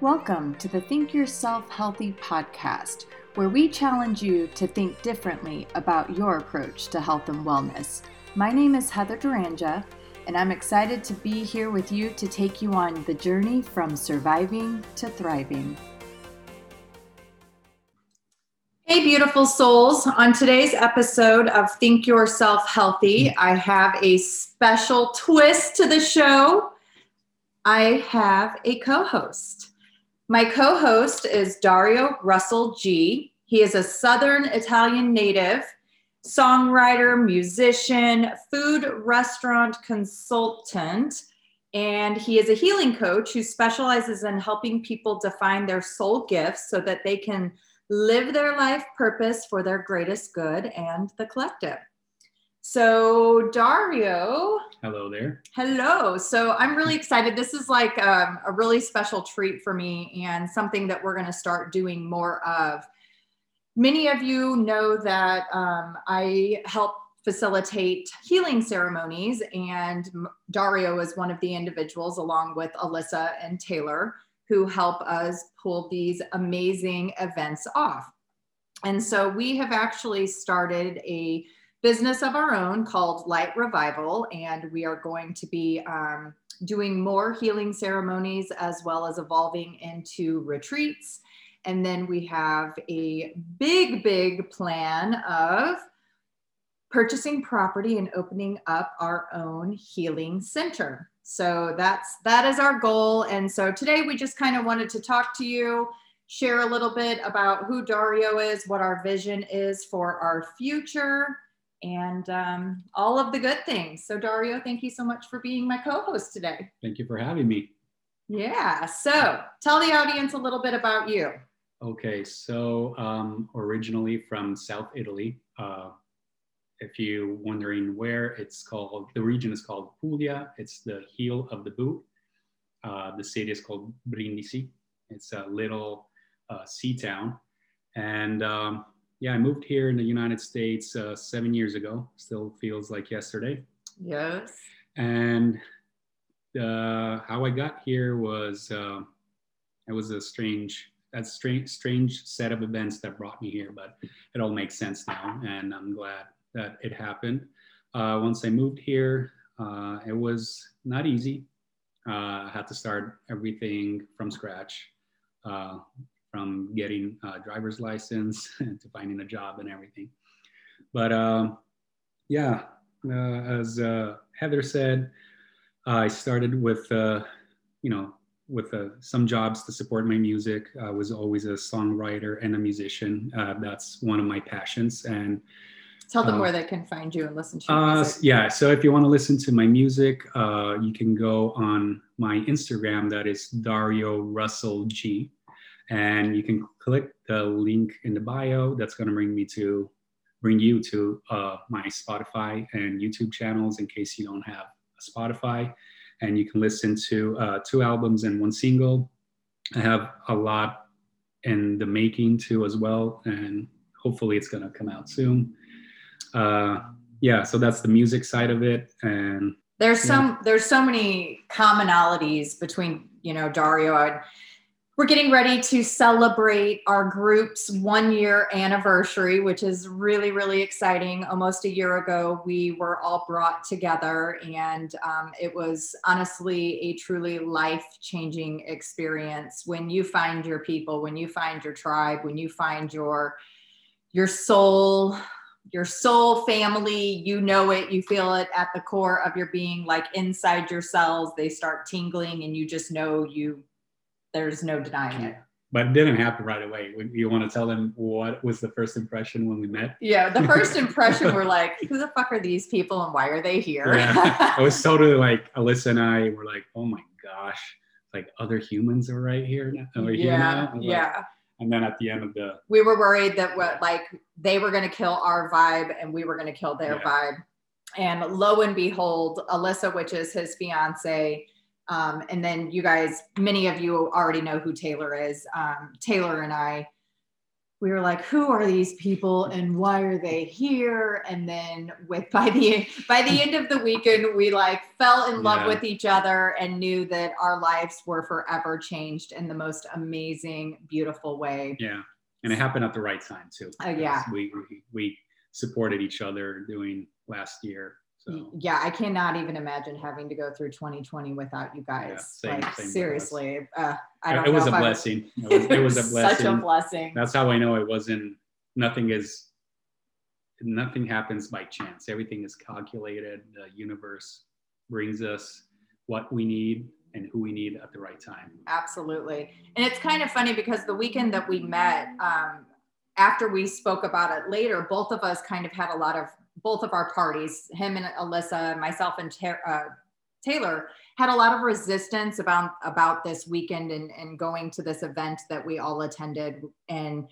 Welcome to the Think Yourself Healthy podcast, where we challenge you to think differently about your approach to health and wellness. My name is Heather Duranja, and I'm excited to be here with you to take you on the journey from surviving to thriving. Hey, beautiful souls. On today's episode of Think Yourself Healthy, mm-hmm. I have a special twist to the show. I have a co host. My co host is Dario Russell G. He is a Southern Italian native, songwriter, musician, food restaurant consultant, and he is a healing coach who specializes in helping people define their soul gifts so that they can live their life purpose for their greatest good and the collective. So, Dario. Hello there. Hello. So, I'm really excited. This is like um, a really special treat for me and something that we're going to start doing more of. Many of you know that um, I help facilitate healing ceremonies, and Dario is one of the individuals, along with Alyssa and Taylor, who help us pull these amazing events off. And so we have actually started a business of our own called Light Revival, and we are going to be um, doing more healing ceremonies as well as evolving into retreats. And then we have a big, big plan of purchasing property and opening up our own healing center. So that's that is our goal. And so today we just kind of wanted to talk to you, share a little bit about who Dario is, what our vision is for our future, and um, all of the good things. So Dario, thank you so much for being my co-host today. Thank you for having me. Yeah. So tell the audience a little bit about you. Okay. So um, originally from South Italy. Uh, if you're wondering where, it's called, the region is called Puglia. It's the heel of the boot. Uh, the city is called Brindisi. It's a little uh, sea town. And um, yeah, I moved here in the United States uh, seven years ago. Still feels like yesterday. Yes. And uh, how I got here was, uh, it was a strange, that strange, strange set of events that brought me here, but it all makes sense now. And I'm glad that it happened. Uh, once I moved here, uh, it was not easy. Uh, I had to start everything from scratch, uh, from getting a driver's license to finding a job and everything. But um, yeah, uh, as uh, Heather said, I started with, you know, with uh, some jobs to support my music. I was always a songwriter and a musician. Uh, that's one of my passions. And Tell them uh, where they can find you and listen to uh, Yeah, so if you want to listen to my music, uh, you can go on my Instagram. That is Dario Russell G, and you can click the link in the bio. That's going to bring me to bring you to uh, my Spotify and YouTube channels in case you don't have a Spotify, and you can listen to uh, two albums and one single. I have a lot in the making too as well, and hopefully it's going to come out soon uh, yeah, so that's the music side of it. And there's some there's so many commonalities between you know Dario. and we're getting ready to celebrate our group's one year anniversary, which is really, really exciting. Almost a year ago, we were all brought together, and um, it was honestly a truly life changing experience when you find your people, when you find your tribe, when you find your your soul your soul family you know it you feel it at the core of your being like inside your cells they start tingling and you just know you there's no denying it. But it didn't happen right away. You want to tell them what was the first impression when we met? Yeah the first impression we're like who the fuck are these people and why are they here? Yeah. i was totally like alyssa and i were like oh my gosh like other humans are right here now, are yeah, here yeah. and then at the end of the we were worried that what like they were going to kill our vibe and we were going to kill their yeah. vibe. And lo and behold alyssa which is his fiance um, and then you guys many of you already know who taylor is um, taylor and i we were like who are these people and why are they here and then with by the by the end of the weekend we like fell in love Yeah. with each other and knew that our lives were forever changed in the most amazing beautiful way Yeah, and it happened at the right time too. Oh, yeah. We, we we supported each other doing last year. So yeah i cannot even imagine having to go through 2020 without you guys same- like same seriously uh, i don't it was know a if I- blessing. It was, it was a blessing. such a blessing That's how I know it wasn't. Nothing is. Nothing happens by chance. Everything is calculated. The universe brings us what we need and who we need at the right time. Absolutely. And it's kind of funny because the weekend that we met, um, after we spoke about it later, both of us kind of had a lot of, both of our parties, him and Alyssa, myself and uh, Taylor, had a lot of resistance about about this weekend and, and going to this event that we all attended. And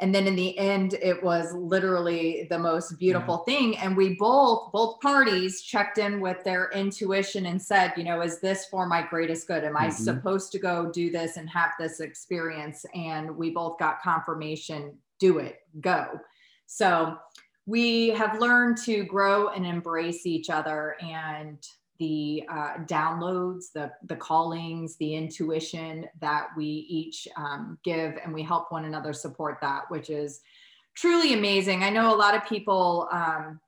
and then in the end, it was literally the most beautiful thing. And we both, both parties checked in with their intuition and said, you know, is this for my greatest good? Am I Mhm. supposed to go do this and have this experience? And we both got confirmation do it, go. So we have learned to grow and embrace each other and the uh, downloads, the the callings, the intuition that we each um, give, and we help one another support that, which is truly amazing. I know a lot of people um,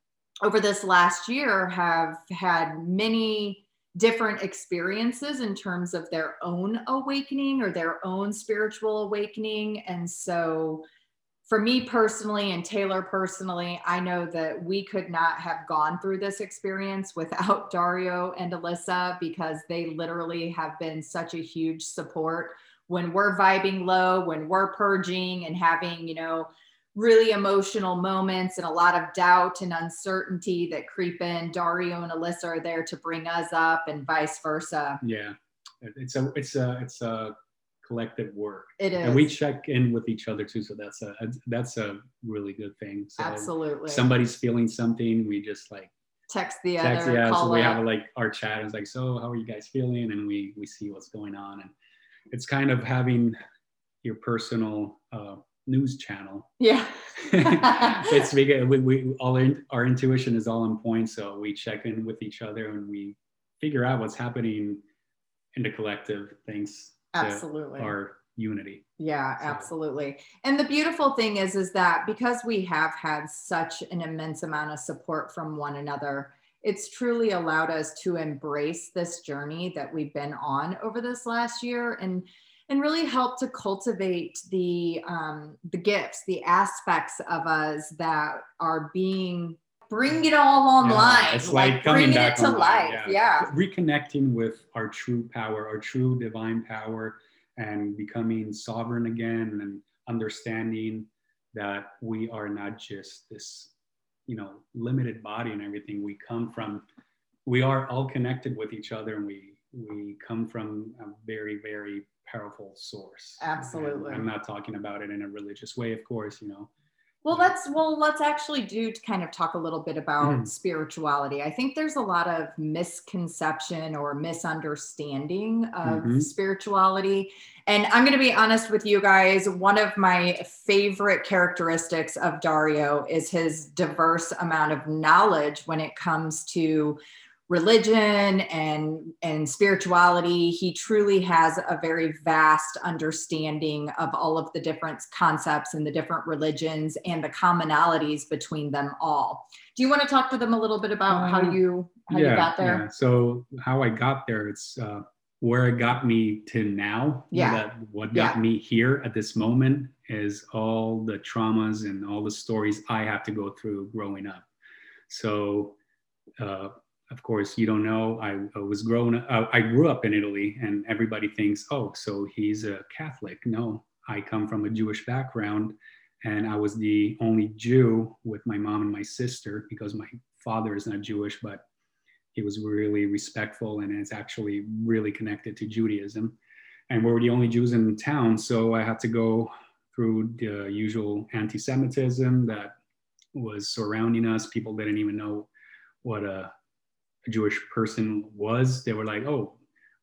over this last year have had many different experiences in terms of their own awakening or their own spiritual awakening, and so for me personally and Taylor personally, I know that we could not have gone through this experience without Dario and Alyssa because they literally have been such a huge support when we're vibing low, when we're purging and having, you know, really emotional moments and a lot of doubt and uncertainty that creep in. Dario and Alyssa are there to bring us up and vice versa. Yeah, it's a it's a it's a collective work, It is and we check in with each other too. So that's a that's a really good thing. So absolutely somebody's feeling something, we just like text the text. other, Yeah, call so we up. have like our chat. It's like, so how are you guys feeling? And we we see what's going on, and it's kind of having your personal uh, news channel. yeah. it's because we, we all in, our intuition is all on point, so we check in with each other and we figure out what's happening in the collective thanks to Absolutely. our unity. Yeah, So- absolutely. And the beautiful thing is is that because we have had such an immense amount of support from one another, it's truly allowed us to embrace this journey that we've been on over this last year and and really help to cultivate the um, the gifts, the aspects of us that are being bring it all online. Yeah, it's like, coming bringing back it to online, life. Yeah. reconnecting with our true power, our true divine power, and becoming sovereign again, and understanding that we are not just this, you know, limited body and everything. We come from, we are all connected with each other, and we we come from a very very powerful source. And Absolutely. I'm not talking about it in a religious way, of course. You know, Well, let's well let's actually do to kind of talk a little bit about Mhm. spirituality. I think there's a lot of misconception or misunderstanding of Mhm. spirituality. And I'm going to be honest with you guys, one of my favorite characteristics of Dario is his diverse amount of knowledge when it comes to religion and and spirituality he truly has a very vast understanding of all of the different concepts and the different religions and the commonalities between them all do you want to talk to them a little bit about how Um, you how you got there Yeah. So how I got there, it's uh, where it got me to now. Yeah. That what got Yeah. me here at this moment is all the traumas and all the stories I have to go through growing up. So, uh, of course, you don't know. I, I was grown. Uh, I grew up in Italy, and everybody thinks, oh, so he's a Catholic. No, I come from a Jewish background, and I was the only Jew with my mom and my sister because my father is not Jewish, but he was really respectful and is actually really connected to Judaism. And we were the only Jews in the town, so I had to go through the usual anti Semitism that was surrounding us. People didn't even know what a, a Jewish person was. They were like, oh,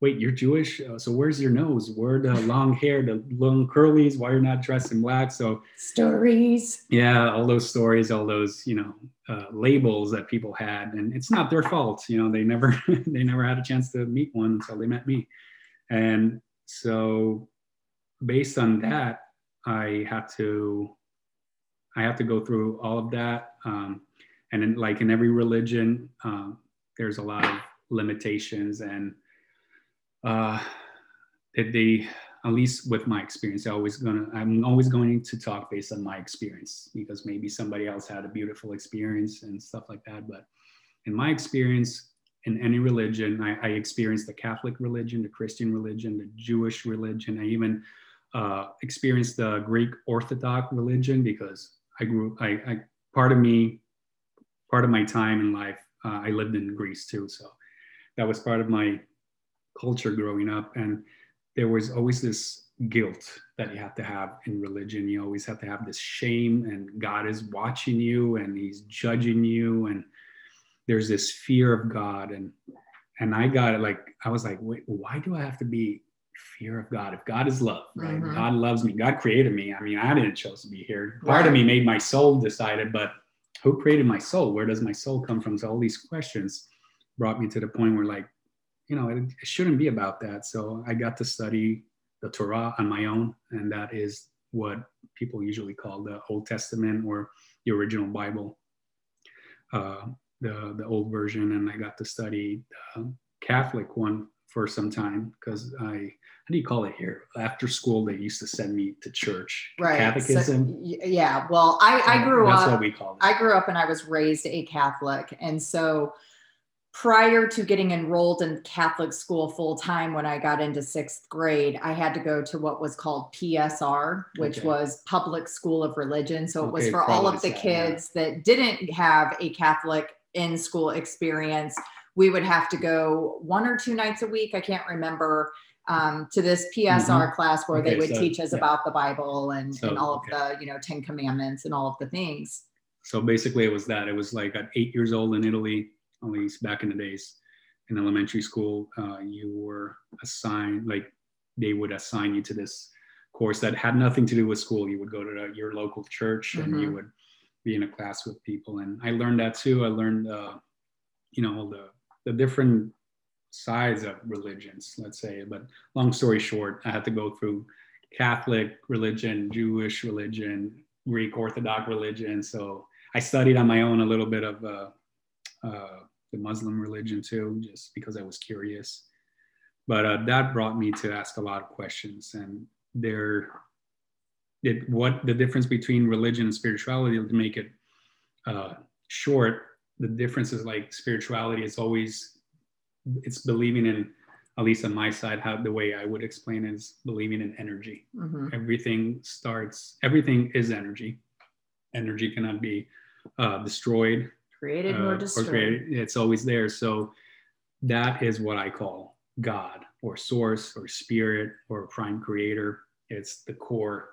wait, you're Jewish, uh, so where's your nose? Where the long hair, the long curlies? Why you're not dressed in black? So stories. Yeah, all those stories, all those you know uh, labels that people had, and it's not their fault. You know, they never they never had a chance to meet one until they met me, and so based on that, I had to I have to go through all of that. Um, and in, like in every religion, uh, there's a lot of limitations and uh, that they, at least with my experience, I always gonna, I'm always going to talk based on my experience because maybe somebody else had a beautiful experience and stuff like that. But in my experience, in any religion, I, I experienced the Catholic religion, the Christian religion, the Jewish religion. I even uh, experienced the Greek Orthodox religion because I grew, I, I, part of me, part of my time in life, uh, I lived in Greece too. So that was part of my culture growing up. And there was always this guilt that you have to have in religion. You always have to have this shame, and God is watching you and He's judging you. And there's this fear of God. And and I got it like, I was like, wait, why do I have to be fear of God. If God is love, right? Mm-hmm. God loves me. God created me. I mean, I didn't choose to be here. Part right. of me made my soul decided, but who created my soul? Where does my soul come from? So all these questions brought me to the point where like, you know, it, it shouldn't be about that. So I got to study the Torah on my own, and that is what people usually call the Old Testament or the original Bible, uh, the the old version. And I got to study the Catholic one for some time because I do you call it here? After school, they used to send me to church. Right. Catechism. So, yeah. Well, I, I grew That's up. That's what we call it. I grew up and I was raised a Catholic, and so prior to getting enrolled in Catholic school full time when I got into sixth grade, I had to go to what was called PSR, which okay. was Public School of Religion. So it was for all of the kids that didn't have a Catholic in school experience we would have to go one or two nights a week. I can't remember um, to this PSR mm-hmm. class where okay, they would so, teach us yeah. about the Bible and, so, and all of the, you know, 10 commandments and all of the things. So basically it was that it was like at eight years old in Italy, at least back in the days in elementary school, uh, you were assigned, like they would assign you to this course that had nothing to do with school. You would go to the, your local church mm-hmm. and you mm-hmm. would be in a class with people. And I learned that too. I learned, uh, you know, all the the different sides of religions, let's say. But long story short, I had to go through Catholic religion, Jewish religion, Greek Orthodox religion. So I studied on my own a little bit of uh, uh, the Muslim religion too, just because I was curious. But uh, that brought me to ask a lot of questions, and there, it what the difference between religion and spirituality to make it uh, short the difference is like spirituality is always it's believing in at least on my side how the way i would explain is believing in energy mm-hmm. everything starts everything is energy energy cannot be uh, destroyed created uh, or destroyed or created. it's always there so that is what i call god or source or spirit or prime creator it's the core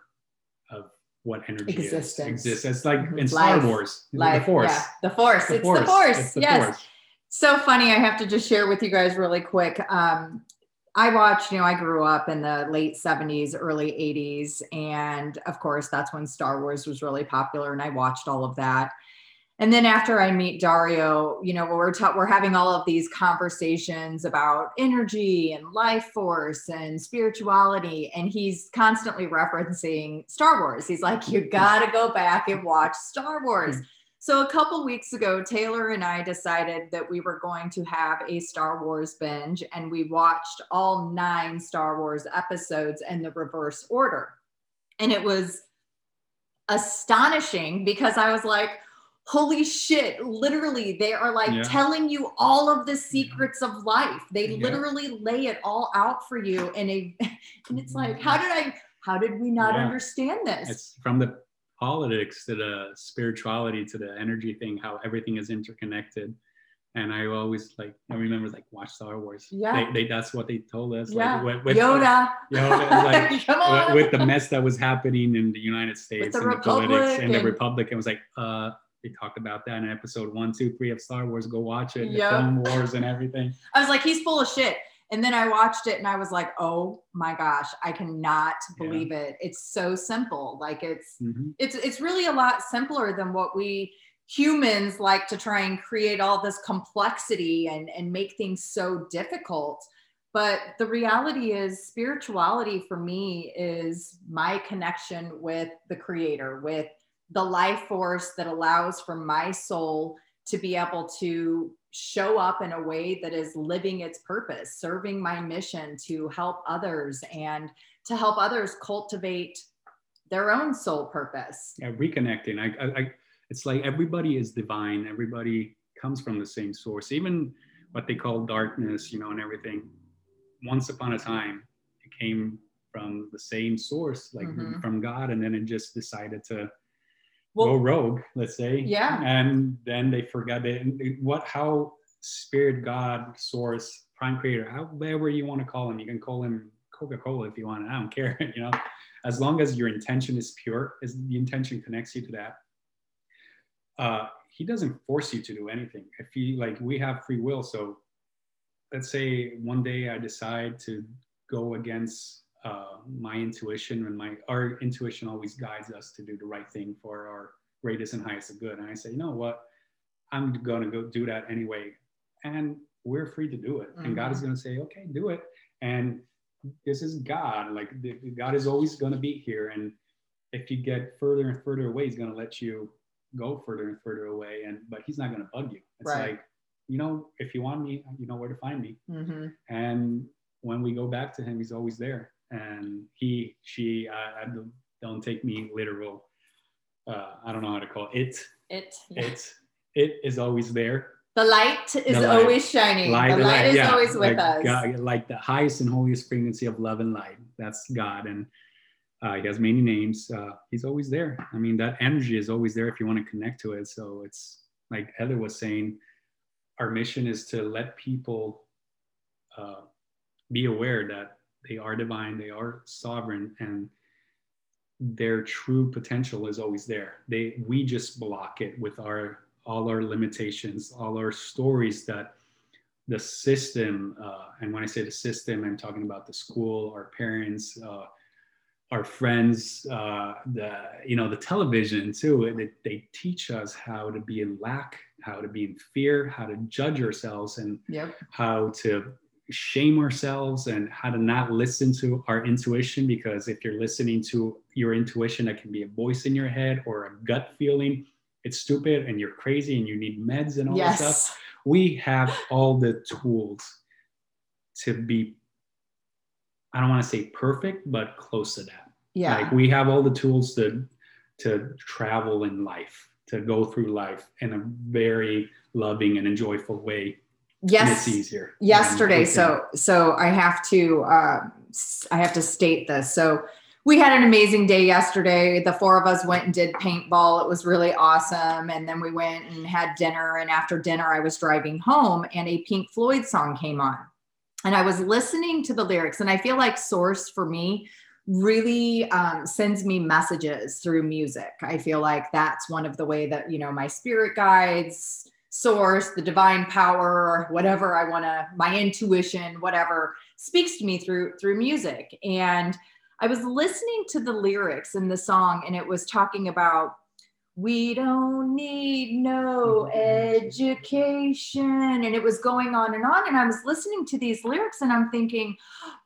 of what energy Existence. is. Exists. It's like mm-hmm. in Life. Star Wars, Life. the Force. Yeah. The Force. The it's force. the Force. It's the yes. Force. So funny. I have to just share with you guys really quick. Um, I watched, you know, I grew up in the late 70s, early 80s. And of course, that's when Star Wars was really popular. And I watched all of that and then after I meet Dario, you know, we're ta- we're having all of these conversations about energy and life force and spirituality, and he's constantly referencing Star Wars. He's like, "You got to go back and watch Star Wars." So a couple weeks ago, Taylor and I decided that we were going to have a Star Wars binge, and we watched all nine Star Wars episodes in the reverse order, and it was astonishing because I was like holy shit literally they are like yeah. telling you all of the secrets of life they yeah. literally lay it all out for you and a and it's like mm. how did i how did we not yeah. understand this it's from the politics to the spirituality to the energy thing how everything is interconnected and I always like I remember like watch Star Wars. Yeah, they, they that's what they told us. Yeah, like, with, with Yoda. Yoda like, Come on. With, the mess that was happening in the United States the and the politics and, and the Republic, it was like, uh, they talked about that in episode one, two, three of Star Wars. Go watch it. Yep. The Clone Wars and everything. I was like, he's full of shit. And then I watched it and I was like, oh my gosh, I cannot believe yeah. it. It's so simple. Like it's mm-hmm. it's it's really a lot simpler than what we humans like to try and create all this complexity and, and make things so difficult. But the reality is, spirituality for me is my connection with the creator, with the life force that allows for my soul to be able to show up in a way that is living its purpose, serving my mission to help others and to help others cultivate their own soul purpose. Yeah, reconnecting. I, I, I it's like everybody is divine. Everybody comes from the same source. Even what they call darkness, you know, and everything. Once upon a time, it came from the same source, like mm-hmm. from God, and then it just decided to well, go rogue, let's say. Yeah. And then they forgot it. What? How? Spirit, God, Source, Prime Creator, however you want to call him, you can call him Coca-Cola if you want. I don't care. You know, as long as your intention is pure, as the intention connects you to that, uh, he doesn't force you to do anything. If you like, we have free will. So let's say one day I decide to go against uh, my intuition, and my our intuition always guides us to do the right thing for our greatest and highest of good. And I say, you know what, I'm gonna go do that anyway, and we're free to do it. Mm-hmm. And God is mm-hmm. gonna say, okay, do it. And this is God. Like God is always gonna be here, and if you get further and further away, He's gonna let you go further and further away and but he's not going to bug you it's right. like you know if you want me you know where to find me mm-hmm. and when we go back to him he's always there and he she I, I don't take me literal uh, i don't know how to call it it yeah. it it is always there the light is the light. always shining light, the, the light, light, is yeah. always with like us God, like the highest and holiest frequency of love and light that's god and uh, he has many names. Uh, he's always there. I mean, that energy is always there if you want to connect to it. So it's like Heather was saying, our mission is to let people uh, be aware that they are divine, they are sovereign, and their true potential is always there. They we just block it with our all our limitations, all our stories that the system, uh, and when I say the system, I'm talking about the school, our parents, uh, our friends, uh, the you know the television too. They, they teach us how to be in lack, how to be in fear, how to judge ourselves, and yep. how to shame ourselves, and how to not listen to our intuition. Because if you're listening to your intuition, that can be a voice in your head or a gut feeling. It's stupid, and you're crazy, and you need meds and all yes. that stuff. We have all the tools to be I don't want to say perfect, but close to that. Yeah. Like we have all the tools to to travel in life, to go through life in a very loving and enjoyable way. Yes. Easier. Yesterday. So so I have to uh, I have to state this. So we had an amazing day yesterday. The four of us went and did paintball. It was really awesome. And then we went and had dinner. And after dinner, I was driving home and a Pink Floyd song came on and I was listening to the lyrics, and I feel like Source for me really um, sends me messages through music. I feel like that's one of the way that you know my spirit guides, Source, the divine power, whatever I want to, my intuition, whatever speaks to me through through music. And I was listening to the lyrics in the song, and it was talking about we don't need no education. And it was going on and on and i was listening to these lyrics and i'm thinking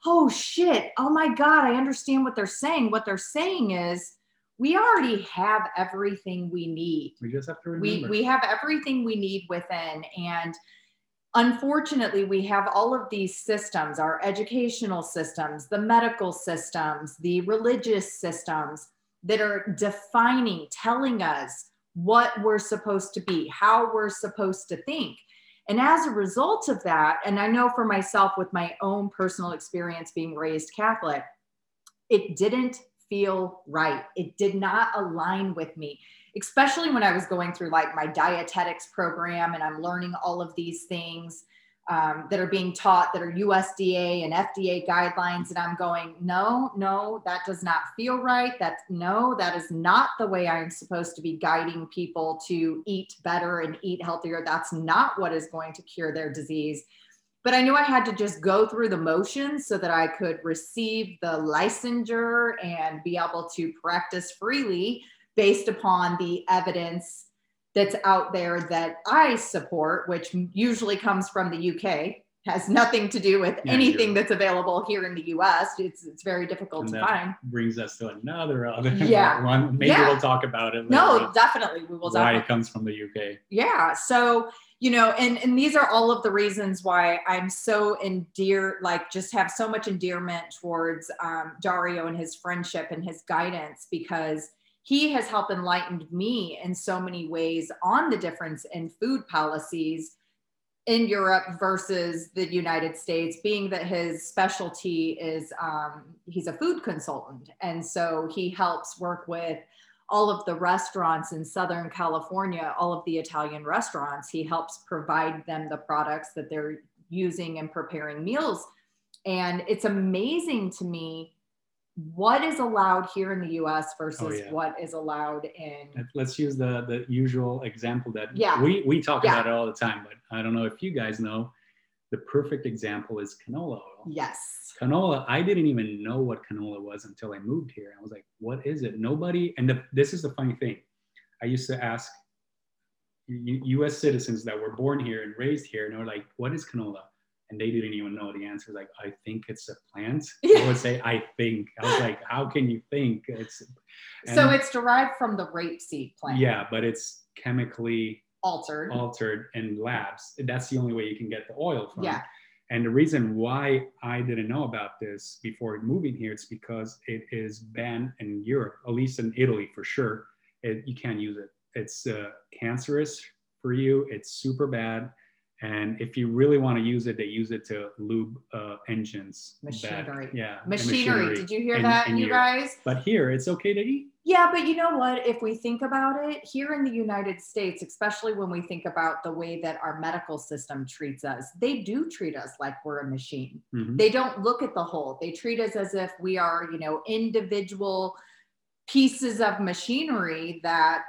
oh shit. Oh my god i understand what they're saying. What they're saying is we already have everything we need we just have to remember we, we have everything we need within and unfortunately we have all of these systems our educational systems the medical systems the religious systems that are defining, telling us what we're supposed to be, how we're supposed to think. And as a result of that, and I know for myself with my own personal experience being raised Catholic, it didn't feel right. It did not align with me, especially when I was going through like my dietetics program and I'm learning all of these things um, that are being taught that are USDA and FDA guidelines. And I'm going, no, no, that does not feel right. That's no, that is not the way I'm supposed to be guiding people to eat better and eat healthier. That's not what is going to cure their disease. But I knew I had to just go through the motions so that I could receive the licensure and be able to practice freely based upon the evidence that's out there that I support, which usually comes from the UK, has nothing to do with yeah, anything that's available here in the US. It's it's very difficult and to find. Brings us to another other yeah. one. Maybe yeah. we'll talk about it. Later. No, definitely we will. Why it comes from the UK? Yeah. So you know, and and these are all of the reasons why I'm so endear, like just have so much endearment towards um, Dario and his friendship and his guidance because he has helped enlightened me in so many ways on the difference in food policies in Europe versus the United States, being that his specialty is um, he's a food consultant. And so he helps work with all of the restaurants in Southern California, all of the Italian restaurants. He helps provide them the products that they're using and preparing meals. And it's amazing to me what is allowed here in the US versus oh, yeah. what is allowed in let's use the the usual example that yeah. we we talk yeah. about it all the time but I don't know if you guys know the perfect example is canola oil yes canola I didn't even know what canola was until I moved here I was like what is it nobody and the, this is the funny thing I used to ask US citizens that were born here and raised here and they were like what is canola and they didn't even know the answer. Like, I think it's a plant. I would say, I think. I was like, how can you think? It's so it's derived from the rapeseed plant. Yeah, but it's chemically altered altered in labs. That's the only way you can get the oil from. Yeah. And the reason why I didn't know about this before moving here, it's because it is banned in Europe, at least in Italy for sure. It, you can't use it. It's uh, cancerous for you. It's super bad and if you really want to use it, they use it to lube uh, engines. Machinery. Back. Yeah. Machinery. machinery. Did you hear in, that, in you guys? But here, it's okay to eat. Yeah, but you know what? If we think about it, here in the United States, especially when we think about the way that our medical system treats us, they do treat us like we're a machine. Mm-hmm. They don't look at the whole. They treat us as if we are, you know, individual pieces of machinery that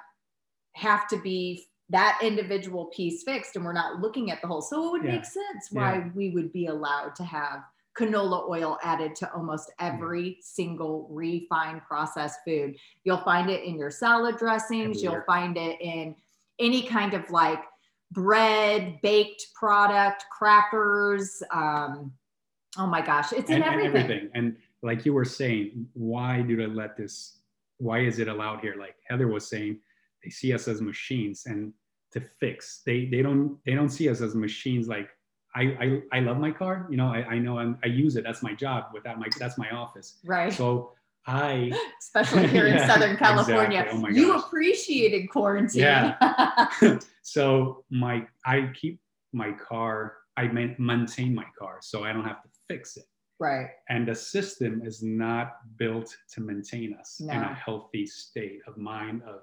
have to be that individual piece fixed and we're not looking at the whole. So it would yeah. make sense why yeah. we would be allowed to have canola oil added to almost every single refined processed food. You'll find it in your salad dressings, Everywhere. you'll find it in any kind of like bread, baked product, crackers. Um, oh my gosh, it's and, in everything. And everything. And like you were saying, why do they let this? Why is it allowed here? Like Heather was saying, they see us as machines and to fix. They they don't they don't see us as machines. Like I I, I love my car. You know I, I know I'm, I use it. That's my job. Without my that's my office. Right. So I especially here yeah, in Southern California, exactly. oh you appreciated quarantine. Yeah. so my I keep my car. I maintain my car, so I don't have to fix it. Right. And the system is not built to maintain us no. in a healthy state of mind, of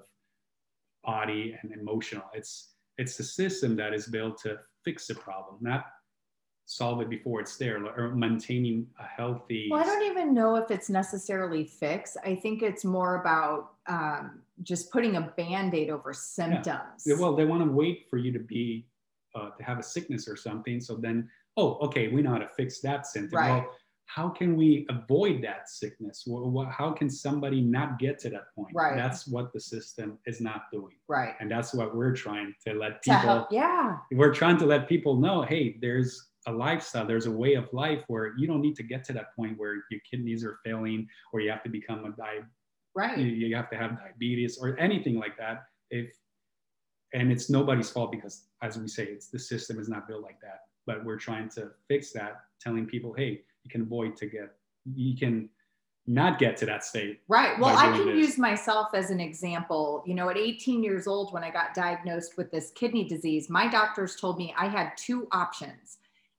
body and emotional. It's it's the system that is built to fix the problem, not solve it before it's there or maintaining a healthy well i don't even know if it's necessarily fix i think it's more about um, just putting a band-aid over symptoms yeah. well they want to wait for you to be uh, to have a sickness or something so then oh okay we know how to fix that symptom right. well how can we avoid that sickness? How can somebody not get to that point? Right. That's what the system is not doing. Right. And that's what we're trying to let people. To help, yeah. We're trying to let people know, hey, there's a lifestyle, there's a way of life where you don't need to get to that point where your kidneys are failing or you have to become a di- right. You, you have to have diabetes or anything like that. If and it's nobody's fault because, as we say, it's the system is not built like that. But we're trying to fix that, telling people, hey you can avoid to get you can not get to that state. Right. Well, I can use myself as an example. You know, at 18 years old, when I got diagnosed with this kidney disease, my doctors told me I had two options.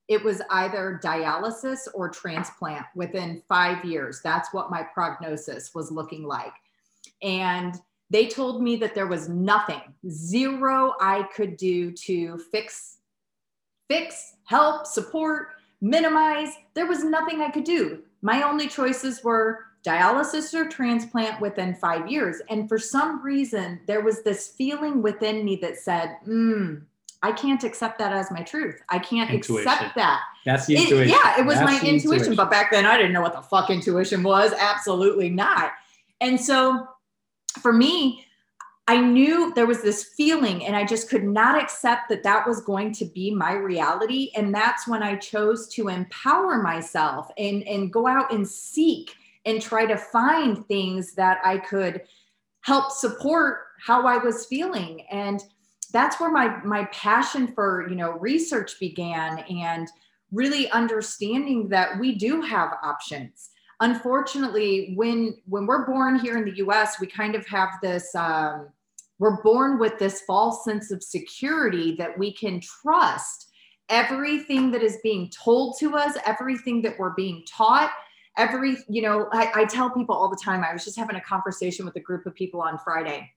It was either dialysis or transplant within five years. That's what my prognosis was looking like. And they told me that there was nothing, zero I could do to fix, fix, help, support minimize. There was nothing I could do. My only choices were dialysis or transplant within five years. And for some reason, there was this feeling within me that said, mm, I can't accept that as my truth. I can't Intuition. accept that. That's the It- intuition. yeah, it was That's my the intuition, but back then I didn't know what the fuck intuition was. Absolutely not. And so for me, I knew there was this feeling, and I just could not accept that that was going to be my reality. And that's when I chose to empower myself and, and go out and seek and try to find things that I could help support how I was feeling. And that's where my my passion for you know research began and really understanding that we do have options unfortunately when when we're born here in the us we kind of have this um, we're born with this false sense of security that we can trust everything that is being told to us everything that we're being taught every you know I, I tell people all the time i was just having a conversation with a group of people on friday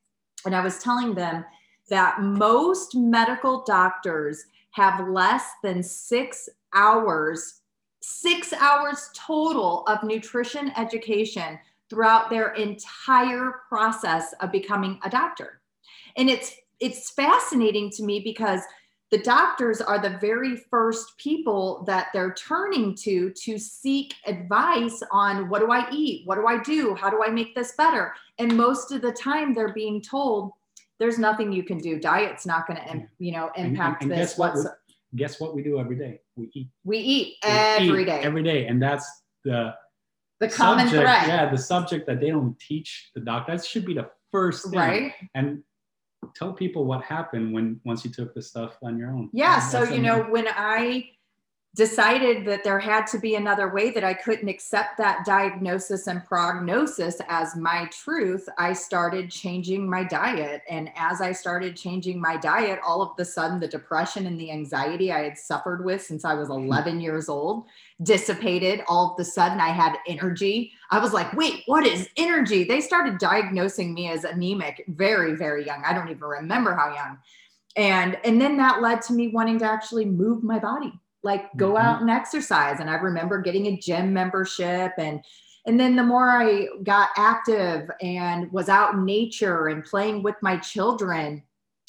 and i was telling them that most medical doctors have less than six hours, six hours total of nutrition education throughout their entire process of becoming a doctor. And it's it's fascinating to me because the doctors are the very first people that they're turning to to seek advice on what do I eat? What do I do? How do I make this better? And most of the time they're being told there's nothing you can do. Diet's not going to, you know, impact and, and this. guess what? We, guess what we do every day? We eat we eat We every eat day. Every day, and that's the the common subject, thread, Yeah, the subject that they don't teach the doctor. That should be the first thing. right? And tell people what happened when once you took the stuff on your own. Yeah. So, That's you know, when I decided that there had to be another way that I couldn't accept that diagnosis and prognosis as my truth, I started changing my diet. And as I started changing my diet, all of the sudden the depression and the anxiety I had suffered with since I was hmm. 11 years old dissipated. All of the sudden I had energy. I was like, wait, what is energy? They started diagnosing me as anemic very, very young. I don't even remember how young. And and then that led to me wanting to actually move my body like go Mhm. out and exercise and i remember getting a gym membership and and then the more i got active and was out in nature and playing with my children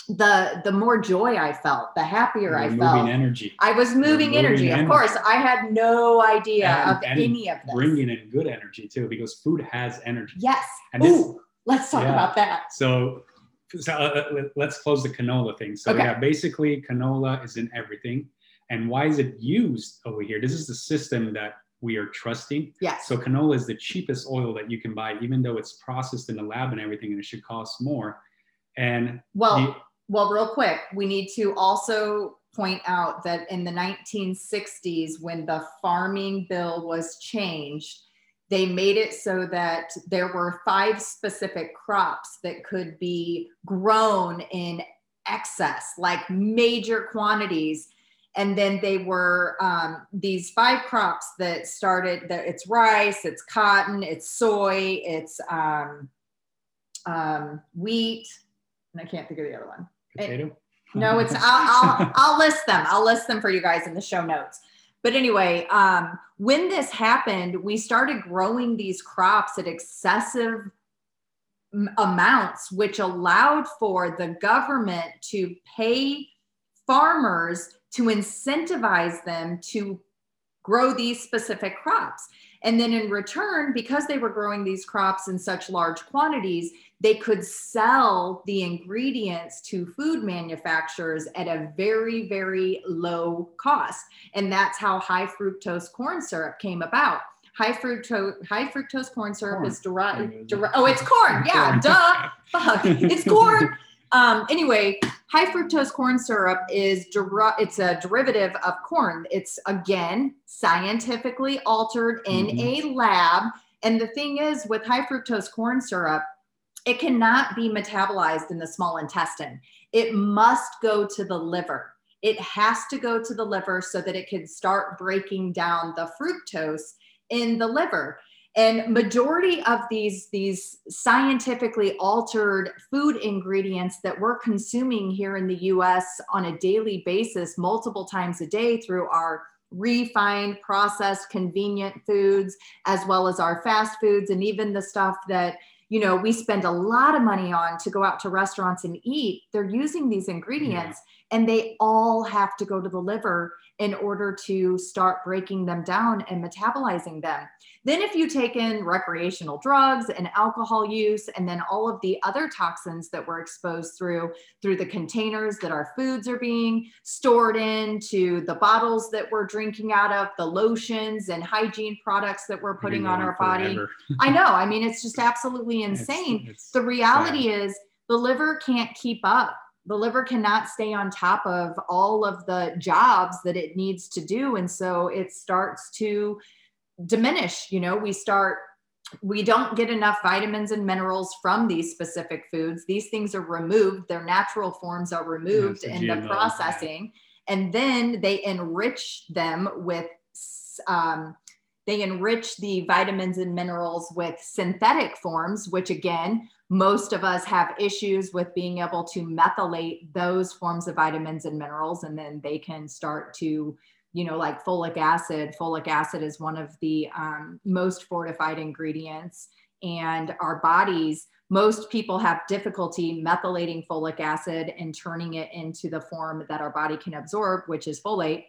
the the more joy i felt the happier i felt energy, i was moving moving energy of course i had no idea And- of and any of this bringing in good energy too, because food has energy. yes And this, Ooh, let's talk Yeah. about that so, so uh, let- let's close the canola thing. So Okay. yeah, basically canola is in everything. And why is it used over here? This is the system that we are trusting. yes So canola is the cheapest oil that you can buy, even though it's processed in the lab and everything, and it should cost more. And well the- Well, real quick, we need to also point out that in the 1960s, when the farming bill was changed, they made it so that there were five specific crops that could be grown in excess, like major quantities. And then they were um, these five crops that started that it's rice, it's cotton, it's soy, it's um, um, wheat, and I can't think of the other one. Potato. No, it's I'll, I'll I'll list them. I'll list them for you guys in the show notes. But anyway, um, when this happened, we started growing these crops at excessive amounts, which allowed for the government to pay farmers to incentivize them to grow these specific crops. And then in return, because they were growing these crops in such large quantities, they could sell the ingredients to food manufacturers at a very, very low cost. And that's how high fructose corn syrup came about. High fructose, high fructose corn syrup Corn. is derived. Deri- oh, it's corn. Yeah, duh. Fuck. It's corn. Um, anyway, high fructose corn syrup is it's a derivative of corn. It's again scientifically altered in Mhm. a lab. And the thing is, with high fructose corn syrup, it cannot be metabolized in the small intestine. It must go to the liver. It has to go to the liver so that it can start breaking down the fructose in the liver and majority of these these scientifically altered food ingredients that we're consuming here in the US on a daily basis multiple times a day through our refined processed convenient foods as well as our fast foods and even the stuff that you know we spend a lot of money on to go out to restaurants and eat they're using these ingredients and they all have to go to the liver in order to start breaking them down and metabolizing them. Then, if you take in recreational drugs and alcohol use, and then all of the other toxins that we're exposed through through the containers that our foods are being stored in, to the bottles that we're drinking out of, the lotions and hygiene products that we're putting on our body. I know. I mean, it's just absolutely insane. It's, it's the reality sad. is the liver can't keep up the liver cannot stay on top of all of the jobs that it needs to do. And so it starts to diminish you know we start we don't get enough vitamins and minerals from these specific foods. These things are removed their natural forms are removed yeah, in the processing and then they enrich them with um, they enrich the vitamins and minerals with synthetic forms which again most of us have issues with being able to methylate those forms of vitamins and minerals and then they can start to you know like folic acid. Folic acid is one of the um, most fortified ingredients and our bodies most people have difficulty methylating folic acid and turning it into the form that our body can absorb which is folate.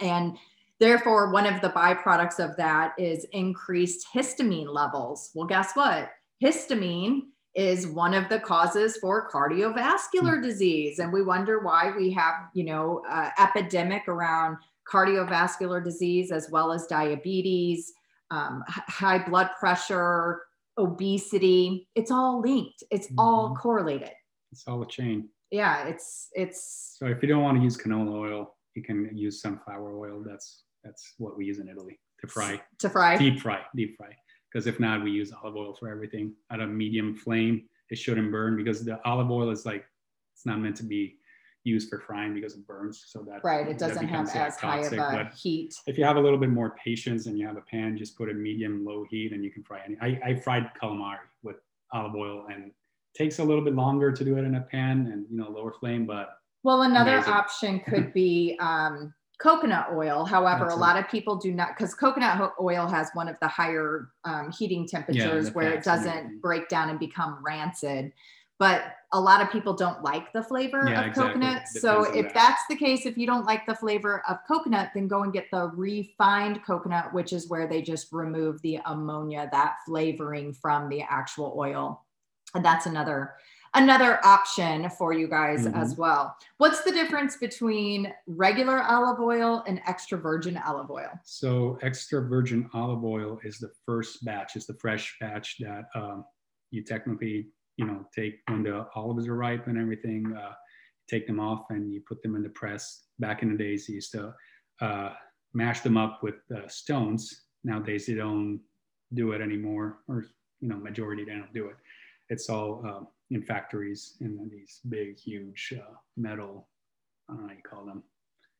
And therefore one of the byproducts of that is increased histamine levels. Well guess what? Histamine is one of the causes for cardiovascular hmm. disease. And we wonder why we have you know uh, epidemic around cardiovascular disease as well as diabetes um, high blood pressure obesity. It's all linked. It's mm-hmm. all correlated. It's all a chain. Yeah it's it's so if you don't want to use canola oil you can use sunflower oil. That's that's what we use in italy to fry. to fry? Deep fry deep fry because if not, we use olive oil for everything at a medium flame. It shouldn't burn because the olive oil is like it's not meant to be used for frying because it burns. So that right, it doesn't have as high of a heat. If you have a little bit more patience and you have a pan, just put a medium low heat and you can fry any. I, I fried calamari with olive oil and takes a little bit longer to do it in a pan and you know lower flame, but well, another amazing. option could be um, coconut oil. However, That's a lot of people do not because coconut oil has one of the higher um, heating temperatures yeah, where it doesn't break down and become rancid. But a lot of people don't like the flavor yeah, of exactly. coconut. So if that. that's the case, if you don't like the flavor of coconut, then go and get the refined coconut, which is where they just remove the ammonia, that flavoring from the actual oil. And that's another another option for you guys mm-hmm. as well. What's the difference between regular olive oil and extra virgin olive oil? So, extra virgin olive oil is the first batch, it's the fresh batch that um, you technically, you know, take when the olives are ripe and everything, uh, take them off and you put them in the press. Back in the days, you used to uh, mash them up with uh, stones. Nowadays, they don't do it anymore, or you know, majority they don't do it. It's all um, in factories in these big, huge uh, metal, I don't know how you call them,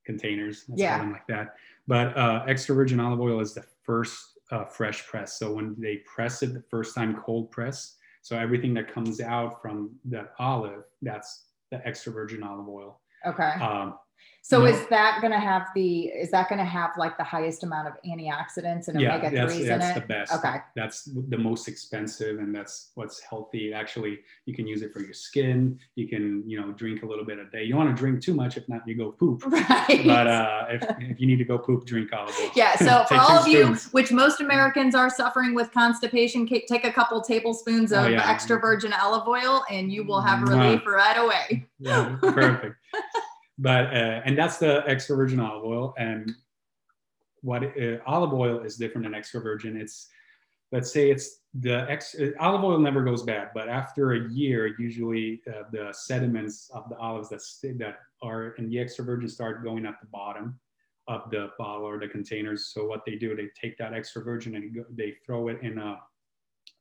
containers. Let's yeah. call them like that. But uh, extra virgin olive oil is the first uh, fresh press. So when they press it the first time, cold press. So everything that comes out from the olive, that's the extra virgin olive oil. Okay. Um, so no. is that going to have the is that going to have like the highest amount of antioxidants and omega threes yeah, that's, that's the best. Okay. That's the most expensive and that's what's healthy. Actually, you can use it for your skin. You can, you know, drink a little bit a day. You don't want to drink too much if not you go poop. Right. But uh, if, if you need to go poop, drink olive oil. Yeah, so for all of you which most Americans are suffering with constipation, take a couple tablespoons oh, of oh, yeah. extra virgin olive oil and you will have relief right away. Yeah, perfect but uh, and that's the extra virgin olive oil. And what uh, olive oil is different than extra virgin. It's let's say it's the ex uh, olive oil never goes bad but after a year usually uh, the sediments of the olives that st- that are in the extra virgin start going at the bottom of the bottle or the containers. So what they do they take that extra virgin and go, they throw it in a,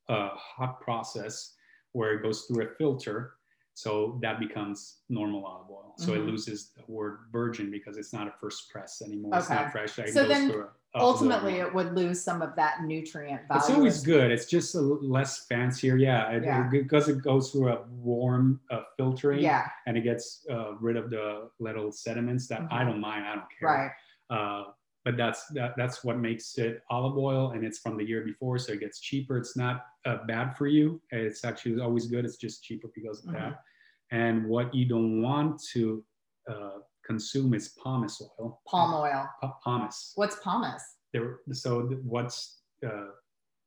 a hot process where it goes through a filter so that becomes normal olive oil. So mm-hmm. it loses the word virgin because it's not a first press anymore. Okay. It's not fresh. It so then ultimately it would lose some of that nutrient value. It's always good. It's just a less fancier. Yeah. It, yeah. It, because it goes through a warm uh, filtering yeah. and it gets uh, rid of the little sediments that mm-hmm. I don't mind. I don't care. Right. Uh, but that's that, that's what makes it olive oil and it's from the year before so it gets cheaper it's not uh, bad for you it's actually always good it's just cheaper because of mm-hmm. that and what you don't want to uh, consume is pomace oil. Palm oil. Pa- pomace. What's pomace? There, so th- what's uh,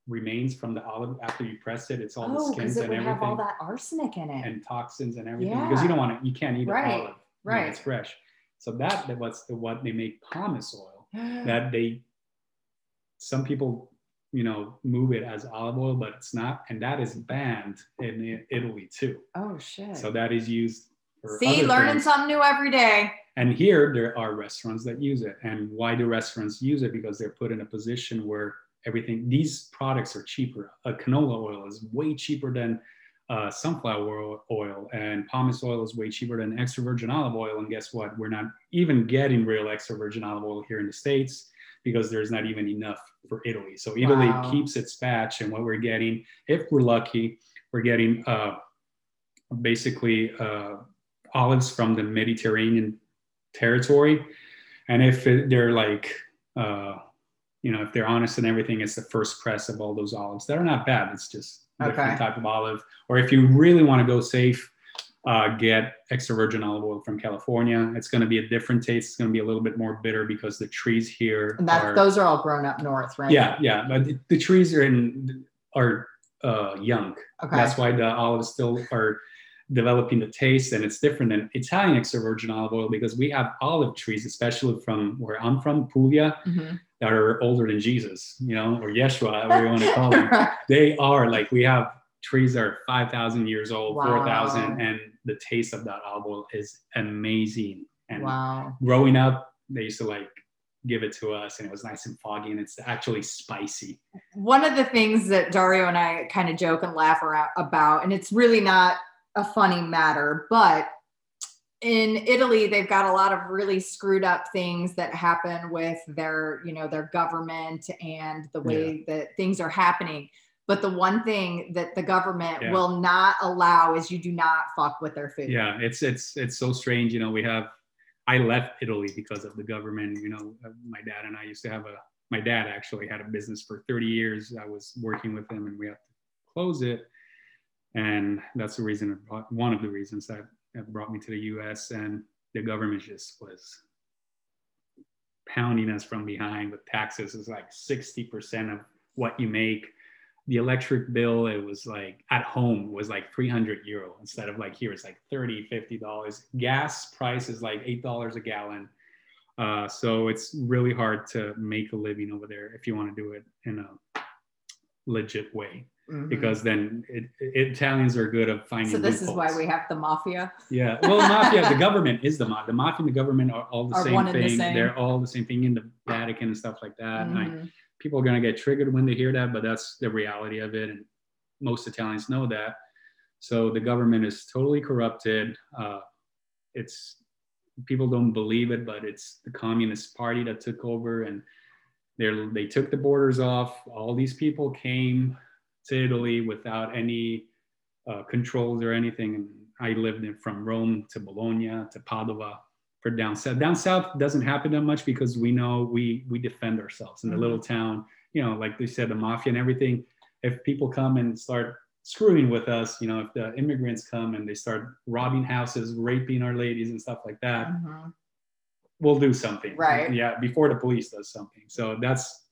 remains from the olive after you press it, it's all the Oh, skins because it and everything have all that arsenic in it. and toxins and everything yeah. because you don't want to, you can't eat Right, olive when right. it's fresh. So that that what's the what they make pomace oil that they some people you know move it as olive oil but it's not and that is banned in italy too oh shit. so that is used for See, learning things. something new every day. and here there are restaurants that use it and why do restaurants use it because they're put in a position where everything these products are cheaper a canola oil is way cheaper than uh, sunflower oil, oil and pomace oil is way cheaper than extra virgin olive oil. And guess what? We're not even getting real extra virgin olive oil here in the states because there's not even enough for italy. So italy Wow. keeps its batch and what we're getting if we're lucky we're getting uh, basically uh, olives from the mediterranean territory. And if it, they're like uh, you know if they're honest and everything it's the first press of all those olives that are not bad. It's just different Okay. type of olive or if you really want to go safe uh, get extra virgin olive oil from california it's going to be a different taste it's going to be a little bit more bitter because the trees here And that are those are all grown up north, right? yeah yeah but the, the trees are in are uh, young Okay. that's why the olives still are developing the taste, and it's different than Italian extra virgin olive oil because we have olive trees, especially from where I'm from, Puglia, Mhm. That are older than Jesus, you know, or Yeshua, however you want to call them. They are like we have trees that are five thousand years old, Wow. four thousand, and the taste of that olive oil is amazing. And wow. growing up, they used to like give it to us, and it was nice and foggy, and it's actually spicy. One of the things that Dario and I kind of joke and laugh around about, and it's really not a funny matter, but in Italy, they've got a lot of really screwed up things that happen with their, you know, their government and the way that things are happening. But the one thing that the government Yeah. will not allow is you do not fuck with their food. yeah it's it's it's so strange you know we have i left italy because of the government you know uh, my dad and i used to have a my dad actually had a business for 30 years i was working with him and we had to close it and that's the reason one of the reasons that, that brought me to the us and the government just was pounding us from behind with taxes. Is like 60% of what you make. The electric bill it was like at home was like 300 euro instead of like here it's like 30 50 dollars. Gas price is like eight dollars a gallon. Uh, so it's really hard to make a living over there if you want to do it in a legit way Mhm. because then it, it, italians are good at finding so this is why we have the mafia. yeah well mafia the government is the mafia the mafia and the government are all the Are same one and the thing same. they're all the same thing in the vatican and stuff like that and I, Mhm. people are going to get triggered when they hear that, but that's the reality of it. And most Italians know that. So the government is totally corrupted. Uh, it's people don't believe it, but it's the Communist Party that took over, and they they took the borders off. All these people came to Italy without any uh, controls or anything. And I lived in, from Rome to Bologna to Padova for down south. Down south doesn't happen that much because we know we we defend ourselves in the Mhm. little town. You know, like they said, the mafia and everything. If people come and start screwing with us, you know, if the immigrants come and they start robbing houses, raping our ladies and stuff like that, Mhm. we'll do something. Right. Yeah, before the police does something. So that's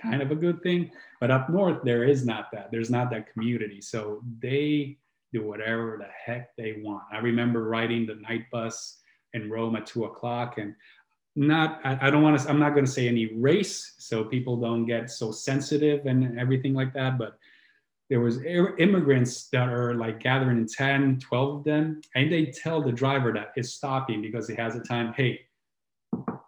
kind of a good thing. But up north, there is not that. There's not that community. So they do whatever the heck they want. I remember riding the night bus in Rome at two o'clock and not I, I don't want to I'm not going to say any race so people don't get so sensitive and everything like that but there was immigrants that are like gathering in 10 12 of them and they tell the driver that is stopping because he has a time hey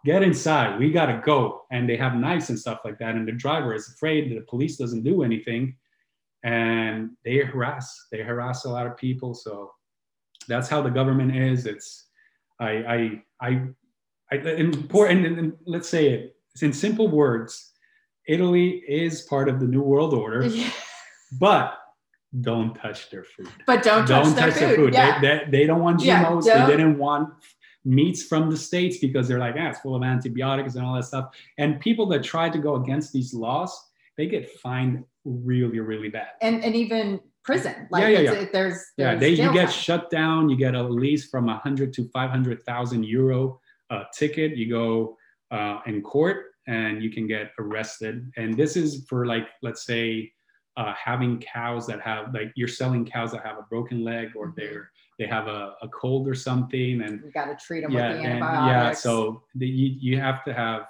get inside we got to go. And they have knives and stuff like that. And the driver is afraid that the police doesn't do anything. And they harass they harass a lot of people. So that's how the government is. It's i i i, I and, and, and let's say it in simple words italy is part of the new world order but don't touch their food. But don't don't touch their food. Yeah. they, they, they don't want Yeah, gmos don't- they didn't want meats from the states because they're like ah, it's full of antibiotics and all that stuff and people that try to go against these laws they get fined really really bad and and even prison. Like Yeah, yeah, yeah. It, there's, yeah they you get time. shut down you get a least from a 100 to 500000 euro uh, ticket you go uh, in court and you can get arrested and this is for like let's say uh, having cows that have like you're selling cows that have a broken leg or Mhm. they're they have a, a cold or something and You got to treat them yeah with the and antibiotics. yeah so the, you, you have to have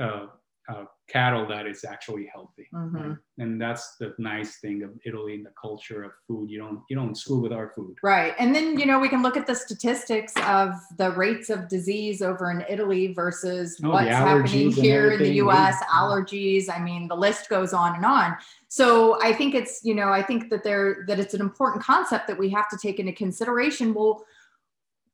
uh, uh, cattle that is actually healthy Mhm. and, and that's the nice thing of italy and the culture of food you don't you don't screw with our food Right. And then, you know, we can look at the statistics of the rates of disease over in Italy versus Oh, what's happening here in the. US, Yeah. allergies. I mean, the list goes on and on. So I think it's, you know, I think that there that it's an important concept that we have to take into consideration. Well,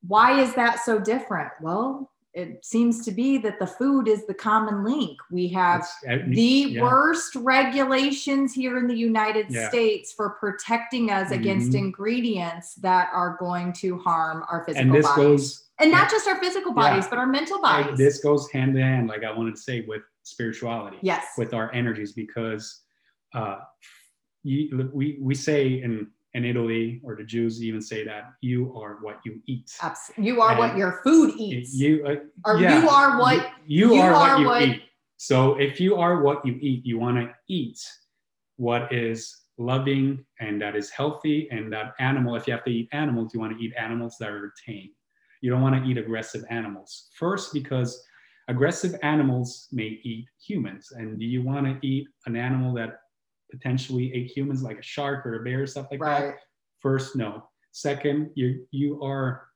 why is that so different? Well, it seems to be that the food is the common link. We have uh, the yeah. worst regulations here in the United Yeah. States for protecting us against Mhm. ingredients that are going to harm our physical and this bodies. goes and not just our physical Yeah. bodies, but our mental and bodies. this goes hand in hand like i wanted to say with spirituality yes. with our energies because uh you, we we say in in italy or the jews even say that? You are what you eat. Abs- you are what your food eats. you uh, or yeah, you are what you, you are, are what you what- eat. So if you are what you eat you want to eat what is loving and that is healthy and that animal if you have to eat animals you want to eat animals that are tame. You don't want to eat aggressive animals. First because aggressive animals may eat humans and do you want to eat an animal that potentially ate humans like a shark or a bear or stuff like that right. First, no. Second, you you are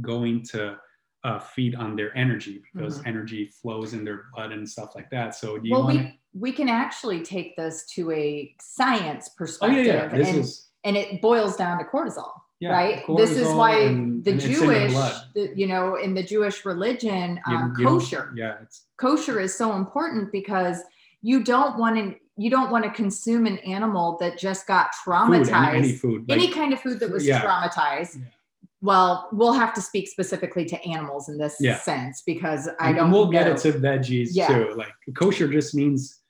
going to uh, feed on their energy because Mhm. energy flows in their blood and stuff like that. So do you Well, want we we can actually take this to a science Oh perspective, yeah, yeah. This and, is and it boils down to cortisol. yeah, right this is why and- the and jewish the, you know in the jewish religion um, you don't- kosher Yeah, it's kosher is so important because you don't want to you don't want to consume an animal that just got food, traumatized any, any food. any kind of food that was Yeah. traumatized Yeah. well we'll have to speak specifically to animals in this Yeah. sense because i and don't And we'll get know. it to veggies too. Like kosher just means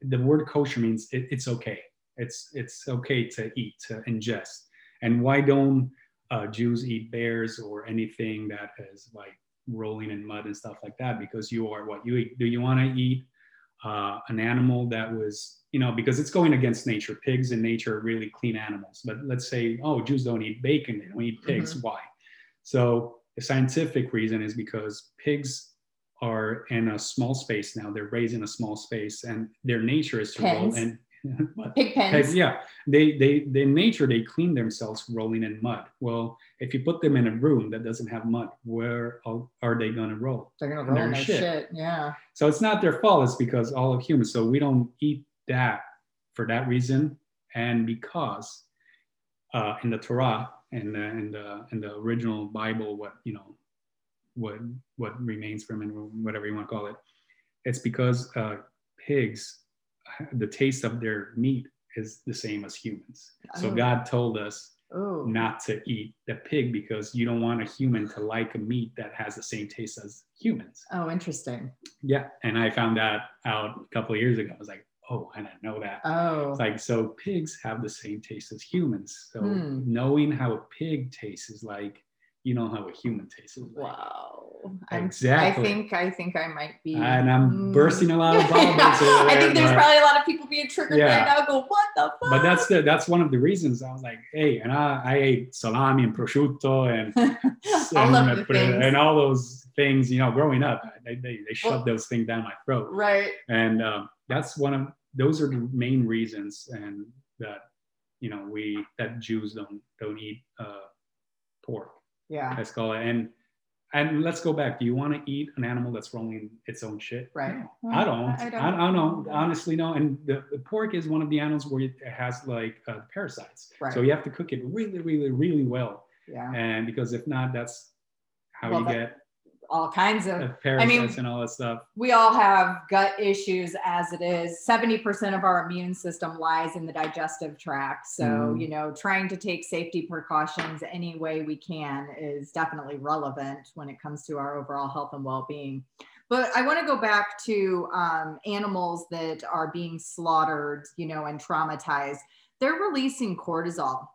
the word kosher means it, it's okay. It's it's okay to eat to ingest. And why don't uh, Jews eat bears or anything that is like rolling in mud and stuff like that? Because you are what you eat. Do you want to eat uh, an animal that was you know because it's going against nature? Pigs in nature are really clean animals. But let's say oh Jews don't eat bacon. They don't eat pigs. Why? So the scientific reason is because pigs are in a small space now. They're raised in a small space, and their nature is to roll and? Pig pens Pigs, yeah, they they they in nature they clean themselves rolling in mud. Well, if you put them in a room that doesn't have mud, where are are they gonna roll? they're gonna roll in their shit. shit. yeah So it's not their fault. It's because all of humans. So we don't eat that for that reason, and because uh, in the Torah and the in the in the original Bible, what you know, what what remains from it, whatever you want to call it, it's because uh, pigs, the taste of their meat is the same as humans. So Oh. God told us oh not to eat the pig because you don't want a human to like a meat that has the same taste as humans. oh interesting Yeah, and I found that out a couple of years ago. I was like, oh, I didn't know that. oh It's like so pigs have the same taste as humans. So Hmm. knowing how a pig tastes is like you know how a human tastes. Like. wow Exactly. i think i think i might be And I'm Mm. bursting a lot of bubbles. I think there's probably a lot of people being triggered Yeah. right now. Go, what the fuck? but that's the that's one of the reasons I was like, hey, and I, I ate salami and prosciutto and all and, and all those things. You know, growing up, they they, they shoved Well- those things down my throat. right. and um, that's one of those are the main reasons and that you know we that jews don't don't eat uh, pork Yeah. let's call it and and let's go back do you want to eat an animal that's rolling its own shit Right. No, i don't I i don't. don't, know honestly no and the, the pork is one of the animals where it has like uh, parasites Right. so you have to cook it really really really well Yeah. and because if not that's how Well, you that- get All kinds of. parasites mean, and all that stuff We all have gut issues as it is. 70% of our immune system lies in the digestive tract. So, Mhm. you know, trying to take safety precautions any way we can is definitely relevant when it comes to our overall health and well being. But I want to go back to um, animals that are being slaughtered, you know, and traumatized. they're releasing cortisol.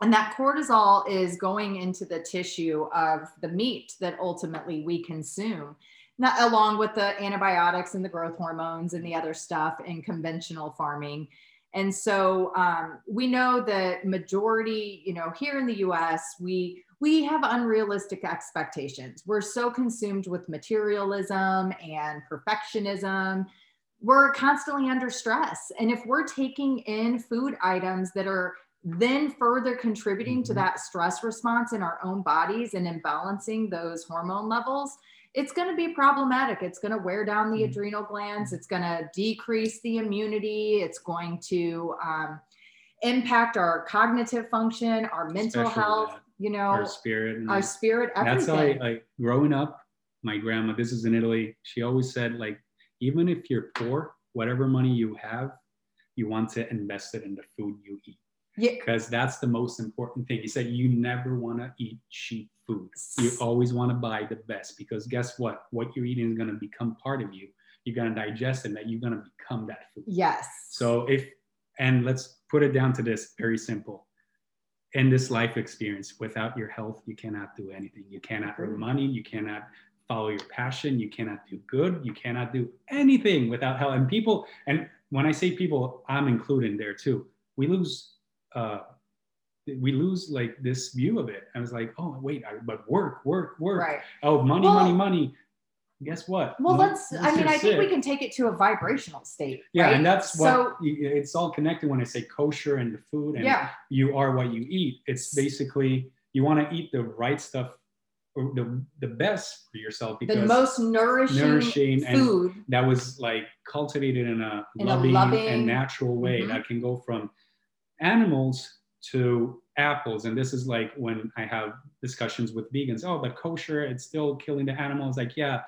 And that cortisol is going into the tissue of the meat that ultimately we consume, not, along with the antibiotics and the growth hormones and the other stuff in conventional farming. And so um, we know that majority, you know, here in the U.S., we we have unrealistic expectations. We're so consumed with materialism and perfectionism. We're constantly under stress. And if we're taking in food items that are then further contributing to Mhm. that stress response in our own bodies and imbalancing those hormone levels, it's going to be problematic. It's going to wear down the Mhm. adrenal glands. It's going to decrease the immunity. It's going to um, impact our cognitive function, our mental Especially health, that. you know, our spirit. and our spirit, everything. that's like growing up my grandma this is in italy she always said like even if you're poor whatever money you have you want to invest it in the food you eat yeah, because that's the most important thing he said you never want to eat cheap food you always want to buy the best because guess what what you're eating is going to become part of you you're going to digest it and that you're going to become that food yes. so if and let's put it down to this very simple. In this life experience, without your health, you cannot do anything. You cannot earn money. You cannot follow your passion. You cannot do good. You cannot do anything without health. And people, and when I say people, I'm included there too. We lose, uh, we lose like this view of it. I was like, oh wait, I, but work, work, work. right. Oh, money, Well- money, money. Guess what? Well, let's, I mean, I think we can take it to a vibrational state. Yeah, right? and that's what So, you, it's all connected when I say kosher and the food and yeah, you are what you eat. It's basically you want to eat the right stuff or the, the best for yourself because the most nourishing, nourishing and food. that was like cultivated in a, In a loving, loving- and natural way Mhm. that can go from animals to apples. And this is like when i have discussions with vegans. Oh but kosher it's still killing the animals. Like yeah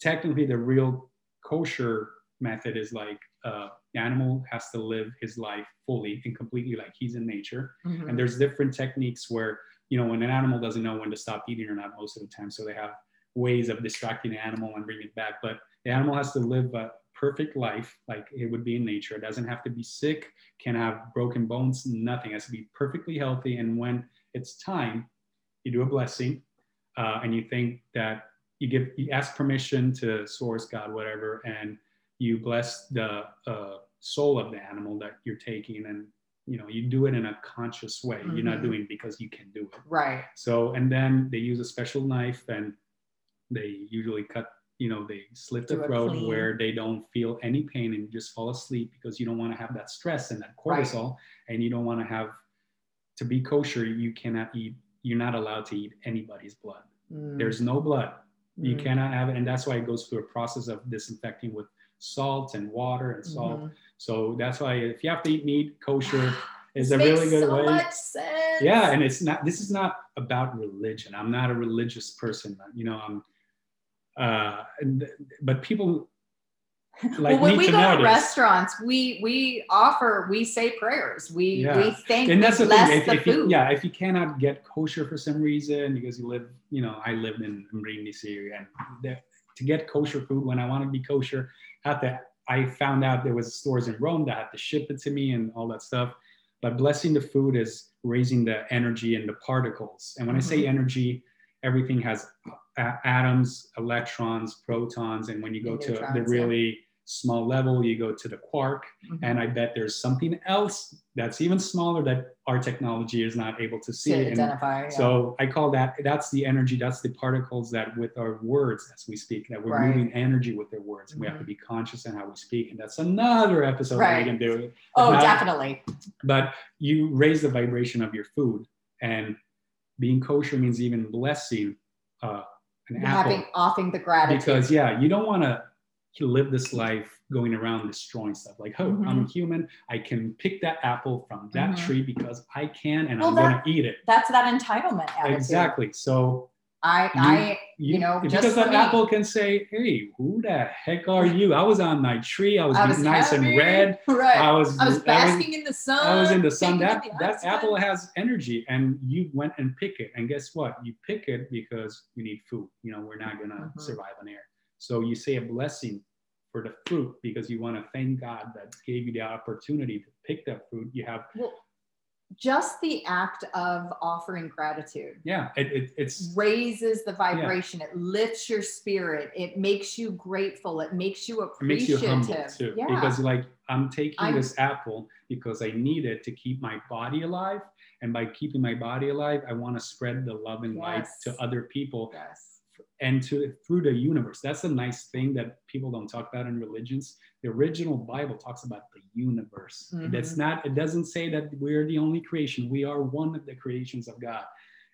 technically the real kosher method is like uh, the animal has to live his life fully and completely like he's in nature. Mhm. and there's different techniques where you know when an animal doesn't know when to stop eating or not most of the time. So they have ways of distracting the animal and bringing it back. But the animal has to live a perfect life like it would be in nature. It doesn't have to be sick can have broken bones nothing. It has to be perfectly healthy. And when it's time you do a blessing uh, and you think that you give you ask permission to source god whatever and you bless the uh, soul of the animal that you're taking. And you know you do it in a conscious way. You're not Mhm. doing it because you can do it. Right. so and then they use a special knife and they usually cut you know they slit the throat where they don't feel any pain and you just fall asleep because you don't want to have that stress and that Right. cortisol and you don't want to have to be kosher you cannot eat you're not allowed to eat anybody's blood. Mm, there's no blood. You mm, cannot have it and that's why it goes through a process of disinfecting with salt and water and salt. Mhm. so that's why if you have to eat meat kosher is a really good so way. much sense. yeah and it's not this is not about religion. I'm not a religious person you know i'm uh and, but people like well, when need we go to restaurants, we we offer, we say prayers. We Yeah. we thank, and that's the thing if, the if you, yeah if you cannot get kosher for some reason because you live you know i lived in Brindisi area and to get kosher food when i wanted to be kosher I had to i found out there was stores in rome that had to ship it to me and all that stuff but blessing the food is raising the energy and the particles and when i say Mm-hmm. energy everything has atoms electrons protons and when you go to the really small level you go to the quark Mhm. and I bet there's something else that's even smaller that our technology is not able to see. to identify. yeah. so I call that that's the energy, that's the particles that with our words as we speak, that we're Right. moving energy with their words. And we have to Mhm. be conscious in how we speak. And that's another episode Right. we can do. oh, definitely. But you raise the vibration of your food. And being kosher means even blessing uh, an apple Having offing the gratitude. because yeah you don't want to live this life going around destroying stuff like oh Mhm. i'm human i can pick that apple from that Mhm. tree because i can and Well, i'm going to eat it that's that entitlement attitude. exactly so I You- I you know, just because that apple can say hey who the heck are you i was on my tree i was, I was nice happy. and red Right. i was I was basking in the sun. I was in the sun. That the that apple has energy, and you went and pick it. And guess what? You pick it because you need food. You know, we're not gonna Mhm. survive on air. So you say a blessing for the fruit because you want to thank God that gave you the opportunity to pick that fruit. You have Well- just the act of offering gratitude yeah it, it, it's raises the vibration yeah. it lifts your spirit it makes you grateful it makes you appreciative it makes you humble too yeah. because like i'm taking I'm, this apple because i need it to keep my body alive and by keeping my body alive i want to spread the love and yes. light to other people yes and to through the universe. That's a nice thing that people don't talk about in religions. The original Bible talks about the universe. Mm-hmm. That's not. It doesn't say that we're the only creation. We are one of the creations of God.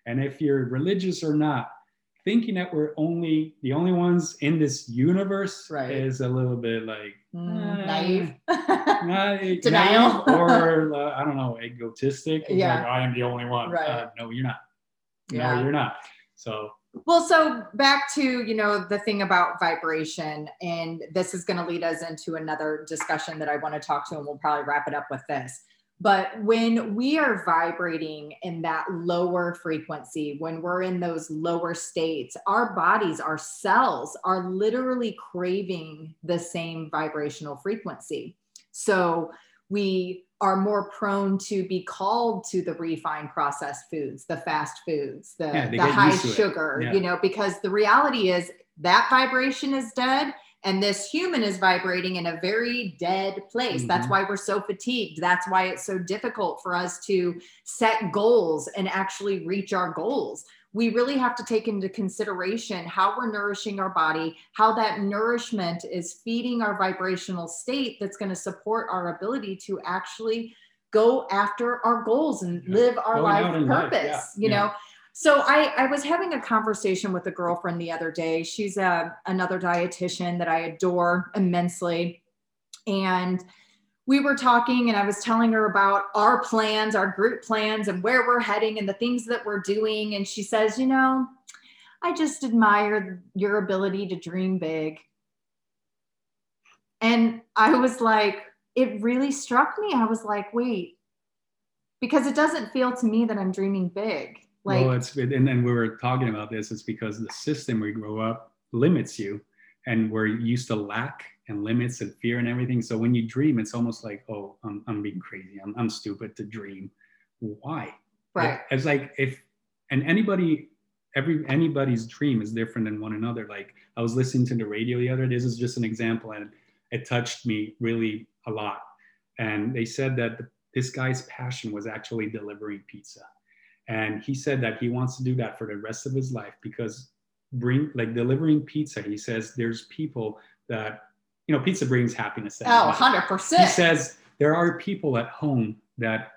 And if you're religious or not, thinking that we're only the only ones in this universe right. is a little bit like mm, naive, naive denial, or uh, I don't know, egotistic. Yeah, like, I am the only one. Right. Uh, no, you're not. Yeah. No, you're not. So well, so back to, you know, the thing about vibration, and this is going to lead us into another discussion that I want to talk to, and we'll probably wrap it up with this. But when we are vibrating in that lower frequency, when we're in those lower states, our bodies, our cells are literally craving the same vibrational frequency. So we are more prone to be called to the refined processed foods, the fast foods, the, yeah, the high sugar, yeah. you know, because the reality is that vibration is dead and this human is vibrating in a very dead place. Mm-hmm. That's why we're so fatigued. That's why it's so difficult for us to set goals and actually reach our goals we really have to take into consideration how we're nourishing our body, how that nourishment is feeding our vibrational state that's going to support our ability to actually go after our goals and live our Going life purpose, life. Yeah. you yeah. know. So I, I was having a conversation with a girlfriend the other day. She's a, another dietitian that I adore immensely. And we were talking and I was telling her about our plans, our group plans, and where we're heading and the things that we're doing. And she says, You know, I just admire your ability to dream big. And I was like, It really struck me. I was like, Wait, because it doesn't feel to me that I'm dreaming big. Like, well, it's, and then we were talking about this, it's because the system we grow up limits you and we're used to lack and limits and fear and everything. So when you dream, it's almost like, oh, I'm, I'm being crazy. I'm, I'm stupid to dream. Why? Right. It's like if, and anybody, every, anybody's dream is different than one another. Like I was listening to the radio the other day. This is just an example and it touched me really a lot. And they said that this guy's passion was actually delivering pizza. And he said that he wants to do that for the rest of his life because bring like delivering pizza he says there's people that you know, pizza brings happiness. Oh, 100%. He says there are people at home that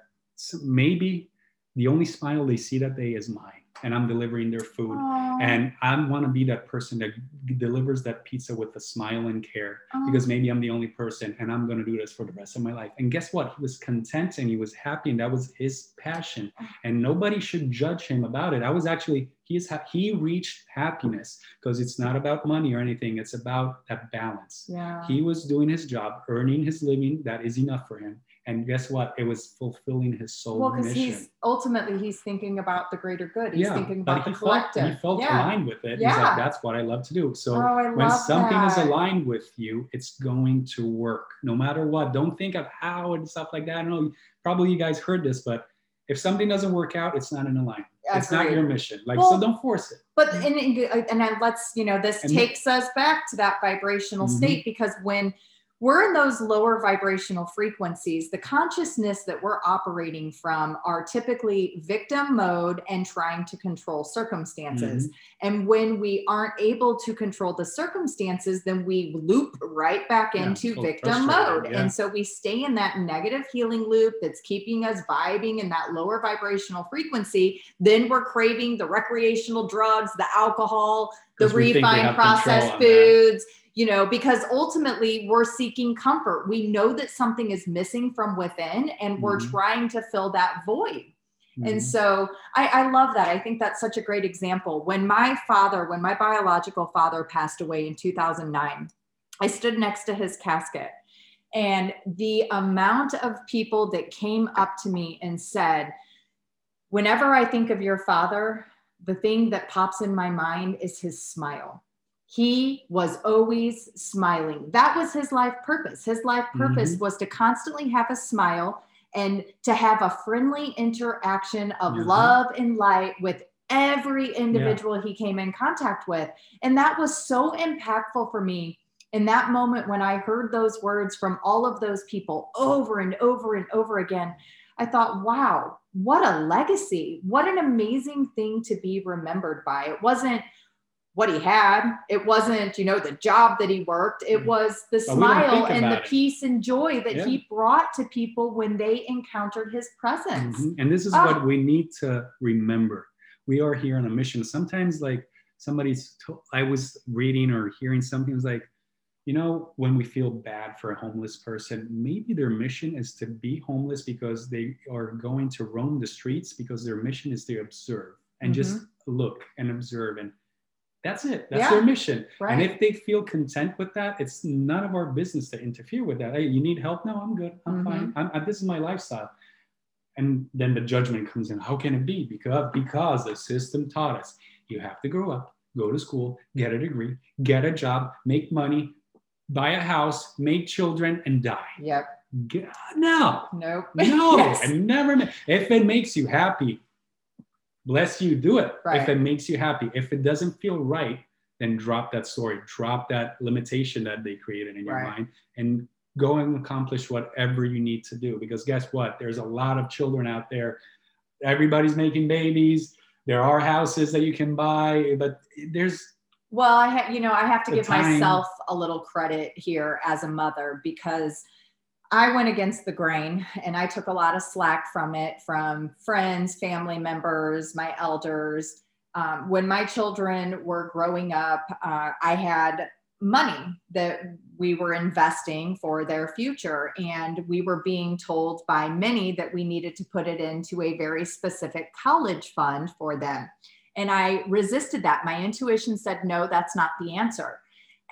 maybe the only smile they see that day is mine and I'm delivering their food. Aww. And I want to be that person that delivers that pizza with a smile and care Aww. because maybe I'm the only person and I'm going to do this for the rest of my life. And guess what? He was content and he was happy and that was his passion. And nobody should judge him about it. I was actually, he's ha- he reached happiness because it's not about money or anything. It's about that balance. Yeah. He was doing his job, earning his living. That is enough for him and guess what? It was fulfilling his soul well because he's ultimately he's thinking about the greater good. He's yeah, thinking about the he collective felt, he felt yeah. aligned with it. Yeah. he's like that's what i love to do. So oh, when something that. is aligned with you it's going to work. No matter what. Don't think of how and stuff like that. I know probably you guys heard this but if something doesn't work out it's not in alignment. It's not your mission. Like well, so don't force it. but and and, and let's you know this and takes us back to that vibrational mm-hmm. state because when we're in those lower vibrational frequencies. The consciousness that we're operating from are typically victim mode and trying to control circumstances. Mm-hmm. And when we aren't able to control the circumstances, then we loop right back yeah, into victim mode. Yeah. And so we stay in that negative healing loop that's keeping us vibing in that lower vibrational frequency. Then we're craving the recreational drugs, the alcohol, the refined processed foods. That you know, because ultimately we're seeking comfort. We know that something is missing from within and we're mm-hmm. trying to fill that void. Mm-hmm. And so I, I, love that. I think that's such a great example. When my father, when my biological father passed away in 2009, I stood next to his casket. And the amount of people that came up to me and said, Whenever I think of your father, the thing that pops in my mind is his smile he was always smiling. That was his life purpose. His life purpose mm-hmm. was to constantly have a smile and to have a friendly interaction of Mhm. love and light with every individual he came in contact with. And that was so impactful for me in that moment when I heard those words from all of those people over and over and over again. I thought, wow, what a legacy. What an amazing thing to be remembered by. It wasn't what he had, it wasn't, you know, the job that he worked. It Mhm. was the But smile and the it. peace and joy that Yeah. he brought to people when they encountered his presence. Mhm. And this is Ah. what we need to remember. We are here on a mission. Sometimes, like somebody's, to- I was reading or hearing something, was like, you know, when we feel bad for a homeless person, maybe their mission is to be homeless because they are going to roam the streets because their mission is to observe and just look and observe. And that's it. That's Yeah. their mission. Right. And if they feel content with that, it's none of our business to interfere with that. Hey, you need help? No, I'm good. I'm Mhm. fine. I'm, I, this is my lifestyle. And then the judgment comes in. How can it be? Because because the system taught us you have to grow up, go to school, get a degree, get a job, make money, buy a house, make children, and die. Yep. Get, no, Nope. no, Yes. and never. If it makes you happy, bless you, do it. Right. If it makes you happy, if it doesn't feel right, then drop that story, drop that limitation that they created in your Right. mind, and go and accomplish whatever you need to do. Because guess what? There's a lot of children out there. Everybody's making babies. There are houses that you can buy, but there's Well, I ha- you know, I have to give time- myself a little credit here as a mother because I went against the grain and I took a lot of slack from it from friends, family members, my elders. Um, when my children were growing up, uh, I had money that we were investing for their future. And we were being told by many that we needed to put it into a very specific college fund for them. And I resisted that. My intuition said, no, that's not the answer.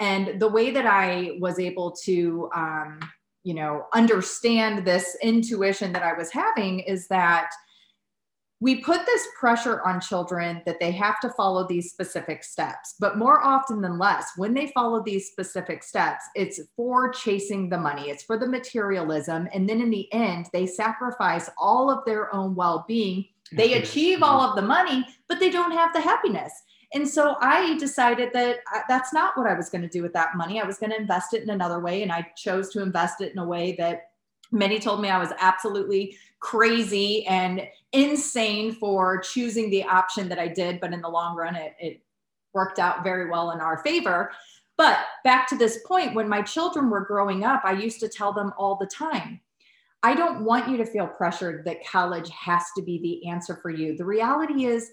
And the way that I was able to, um, you know, understand this intuition that I was having is that we put this pressure on children that they have to follow these specific steps. But more often than less, when they follow these specific steps, it's for chasing the money, it's for the materialism. And then in the end, they sacrifice all of their own well being. They achieve all of the money, but they don't have the happiness. And so I decided that I, that's not what I was going to do with that money. I was going to invest it in another way. And I chose to invest it in a way that many told me I was absolutely crazy and insane for choosing the option that I did. But in the long run, it, it worked out very well in our favor. But back to this point, when my children were growing up, I used to tell them all the time, I don't want you to feel pressured that college has to be the answer for you. The reality is,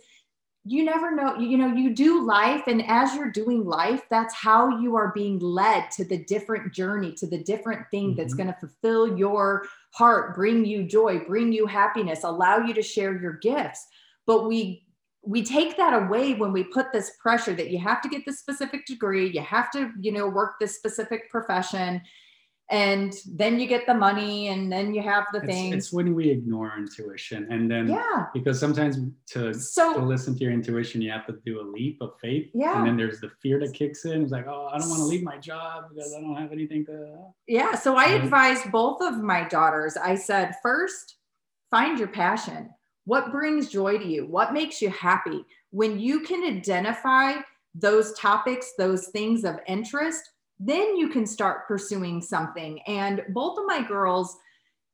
you never know you, know you do life and as you're doing life that's how you are being led to the different journey to the different thing that's Mhm. going to fulfill your heart bring you joy bring you happiness allow you to share your gifts but we we take that away when we put this pressure that you have to get this specific degree you have to you know work this specific profession and then you get the money and then you have the it's, things it's when we ignore intuition and then yeah because sometimes to so to listen to your intuition, you have to do a leap of faith. Yeah. And then there's the fear that kicks in. It's like, oh, I don't want to leave my job because I don't have anything to. Yeah. So I Right. advised both of my daughters. I said, first, find your passion. What brings joy to you? What makes you happy? When you can identify those topics, those things of interest, then you can start pursuing something. And both of my girls,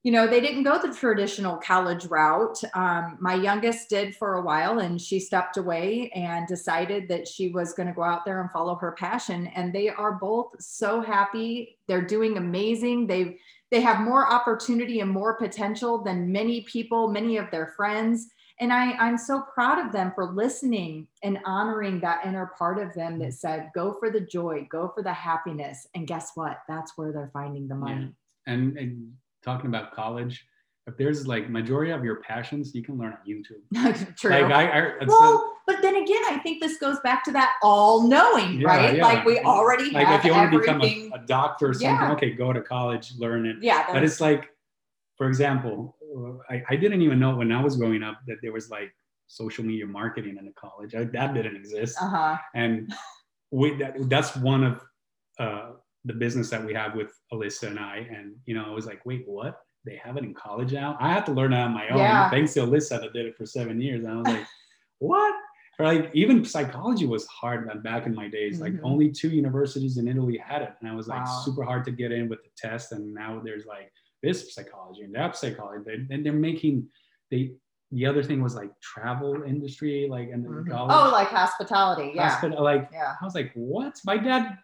you know, they didn't go the traditional college route. Um, my youngest did for a while, and she stepped away and decided that she was going to go out there and follow her passion. And they are both so happy. They're doing amazing. They've they have more opportunity and more potential than many people, many of their friends. And I, I'm so proud of them for listening and honoring that inner part of them that mm. said, go for the joy, go for the happiness. And guess what? That's where they're finding the money. And, and talking about college, if there's like majority of your passions, you can learn on YouTube. True. Like I, I well, but then again, I think this goes back to that all knowing, Yeah, right? yeah. Like we already like have if you want to become a, a doctor or something, Yeah. okay, go to college, learn it. yeah, But it's like, for example, I, I didn't even know when I was growing up that there was like social media marketing in the college. I, that didn't exist. uh-huh. and we that, that's one of uh, the business that we have with Alyssa and I. And you know, I was like, wait, what? they have it in college now. I had to learn it on my own. Yeah. Thanks to Alyssa that did it for seven years. And I was like, what? Or like even psychology was hard back in my days. Like Mhm. only two universities in Italy had it. And I was like Wow. super hard to get in with the test. And now there's like this psychology and that psychology. They, and they're making they the other thing was like travel industry, like and Mhm. college. Oh, like hospitality. Yeah. hospital, like yeah. I was like, what? My dad,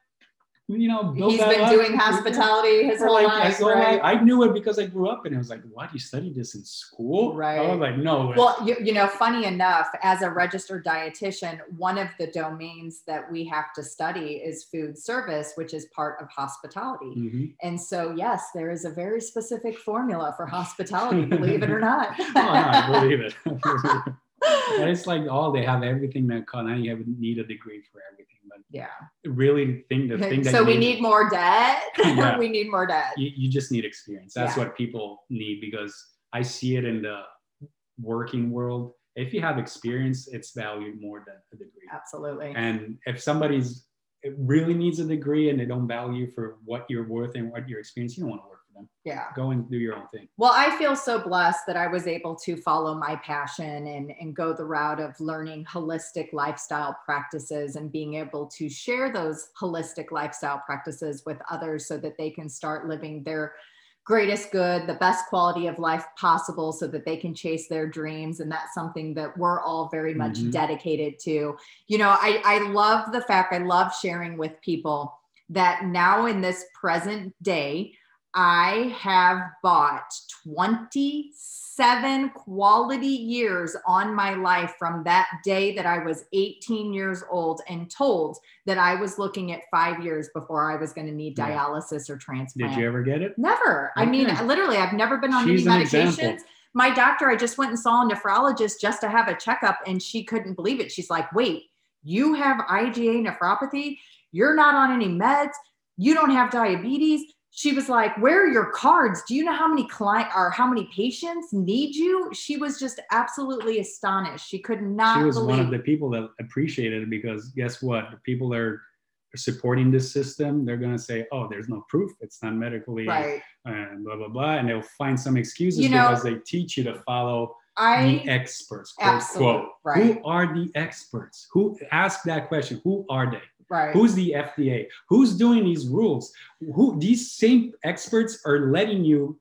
you know, built He's been doing hospitality his whole like, life. I, right? I knew it because I grew up and it was like, what? You studied this in school? Right. I was like, no. way. Well, you, you know, funny enough, as a registered dietitian, one of the domains that we have to study is food service, which is part of hospitality. Mhm. And so, yes, there is a very specific formula for hospitality, believe it or not. oh, no, I believe it. but it's like, oh, they have everything that. Now you have need a degree for everything. But yeah. really, think the thing that So we need more debt. Yeah. we need more debt. you, you just need experience. That's Yeah. what people need because I see it in the working world. If you have experience, it's valued more than a degree. Absolutely. And if somebody's really needs a degree and they don't value for what you're worth and what your experience, you don't want to work Yeah. Go and do your own thing. Well, I feel so blessed that I was able to follow my passion and, and go the route of learning holistic lifestyle practices and being able to share those holistic lifestyle practices with others so that they can start living their greatest good, the best quality of life possible so that they can chase their dreams. And that's something that we're all very much Mhm. dedicated to. You know, I, I love the fact I love sharing with people that now in this present day, I have bought 27 quality years on my life from that day that I was 18 years old and told that I was looking at five years before I was going to need dialysis or transplant. Did you ever get it? Never. I mean, literally, I've never been on She's any medications. example. My doctor, I just went and saw a nephrologist just to have a checkup, and she couldn't believe it. She's like, wait, you have IgA nephropathy? You're not on any meds. You don't have diabetes. She was like, Where are your cards? Do you know how many client or how many patients need you? She was just absolutely astonished. She could not she was believe one of the people that appreciated it because guess what? The people that are supporting this system, they're going to say, oh, there's no proof. It's not medically uh, right. and blah, blah, blah. And they'll find some excuses You know, because they teach you to follow I the experts. Quote, quote. right. Who are the experts? Who ask that question? Who are they? Right. Who's the FDA? Who's doing these rules? Who these same experts are letting you